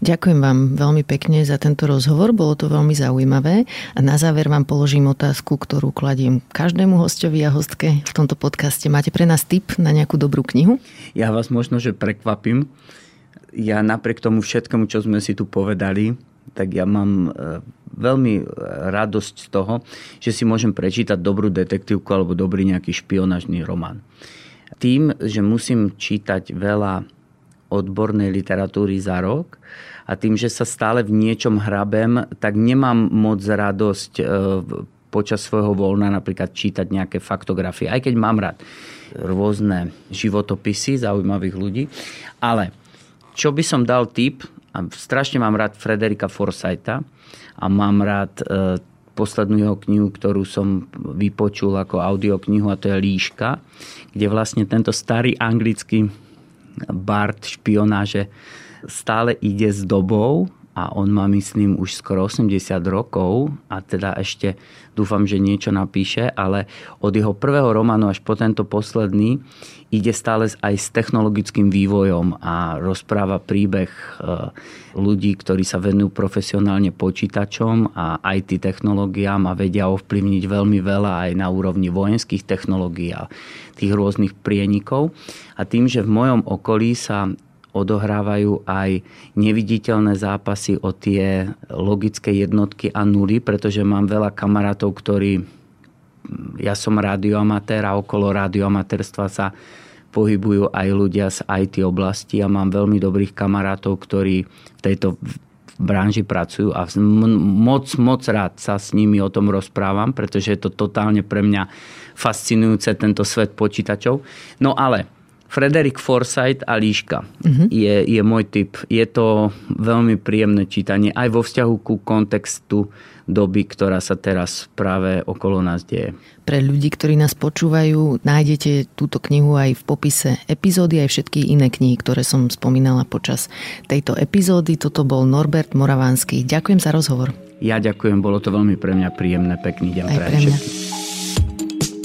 Ďakujem vám veľmi pekne za tento rozhovor, bolo to veľmi zaujímavé. A na záver vám položím otázku, ktorú kladiem každému hostovi a hostke v tomto podcaste. Máte pre nás tip na nejakú dobrú knihu? Ja vás možno, že prekvapím ja napriek tomu všetkému, čo sme si tu povedali, tak ja mám e, veľmi e, radosť z toho, že si môžem prečítať dobrú detektívku alebo dobrý nejaký špionážny román. Tým, že musím čítať veľa odbornej literatúry za rok a tým, že sa stále v niečom hrabem, tak nemám moc radosť e, počas svojho voľna napríklad čítať nejaké faktografie, aj keď mám rád rôzne životopisy zaujímavých ľudí. Ale čo by som dal tip, a strašne mám rád Frederika Forsyta a mám rád e, poslednú jeho knihu, ktorú som vypočul ako audioknihu a to je Líška, kde vlastne tento starý anglický Bart špionáže stále ide s dobou a on má, myslím, už skoro 80 rokov a teda ešte dúfam, že niečo napíše, ale od jeho prvého románu až po tento posledný ide stále aj s technologickým vývojom a rozpráva príbeh e, ľudí, ktorí sa venujú profesionálne počítačom a IT technológiám a vedia ovplyvniť veľmi veľa aj na úrovni vojenských technológií a tých rôznych prienikov. A tým, že v mojom okolí sa odohrávajú aj neviditeľné zápasy o tie logické jednotky a nuly, pretože mám veľa kamarátov, ktorí ja som radioamatér a okolo radioamatérstva sa pohybujú aj ľudia z IT oblasti a mám veľmi dobrých kamarátov, ktorí v tejto branži pracujú a moc, moc rád sa s nimi o tom rozprávam, pretože je to totálne pre mňa fascinujúce tento svet počítačov. No ale Frederick Forsyth a Líška uh-huh. je, je môj typ. Je to veľmi príjemné čítanie aj vo vzťahu ku kontextu doby, ktorá sa teraz práve okolo nás deje. Pre ľudí, ktorí nás počúvajú, nájdete túto knihu aj v popise epizódy, aj všetky iné knihy, ktoré som spomínala počas tejto epizódy. Toto bol Norbert Moravánsky. Ďakujem za rozhovor. Ja ďakujem, bolo to veľmi pre mňa príjemné. Pekný deň aj pre mňa. Všetkým.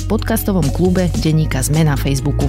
v podcastovom klube Deníka Zme na Facebooku.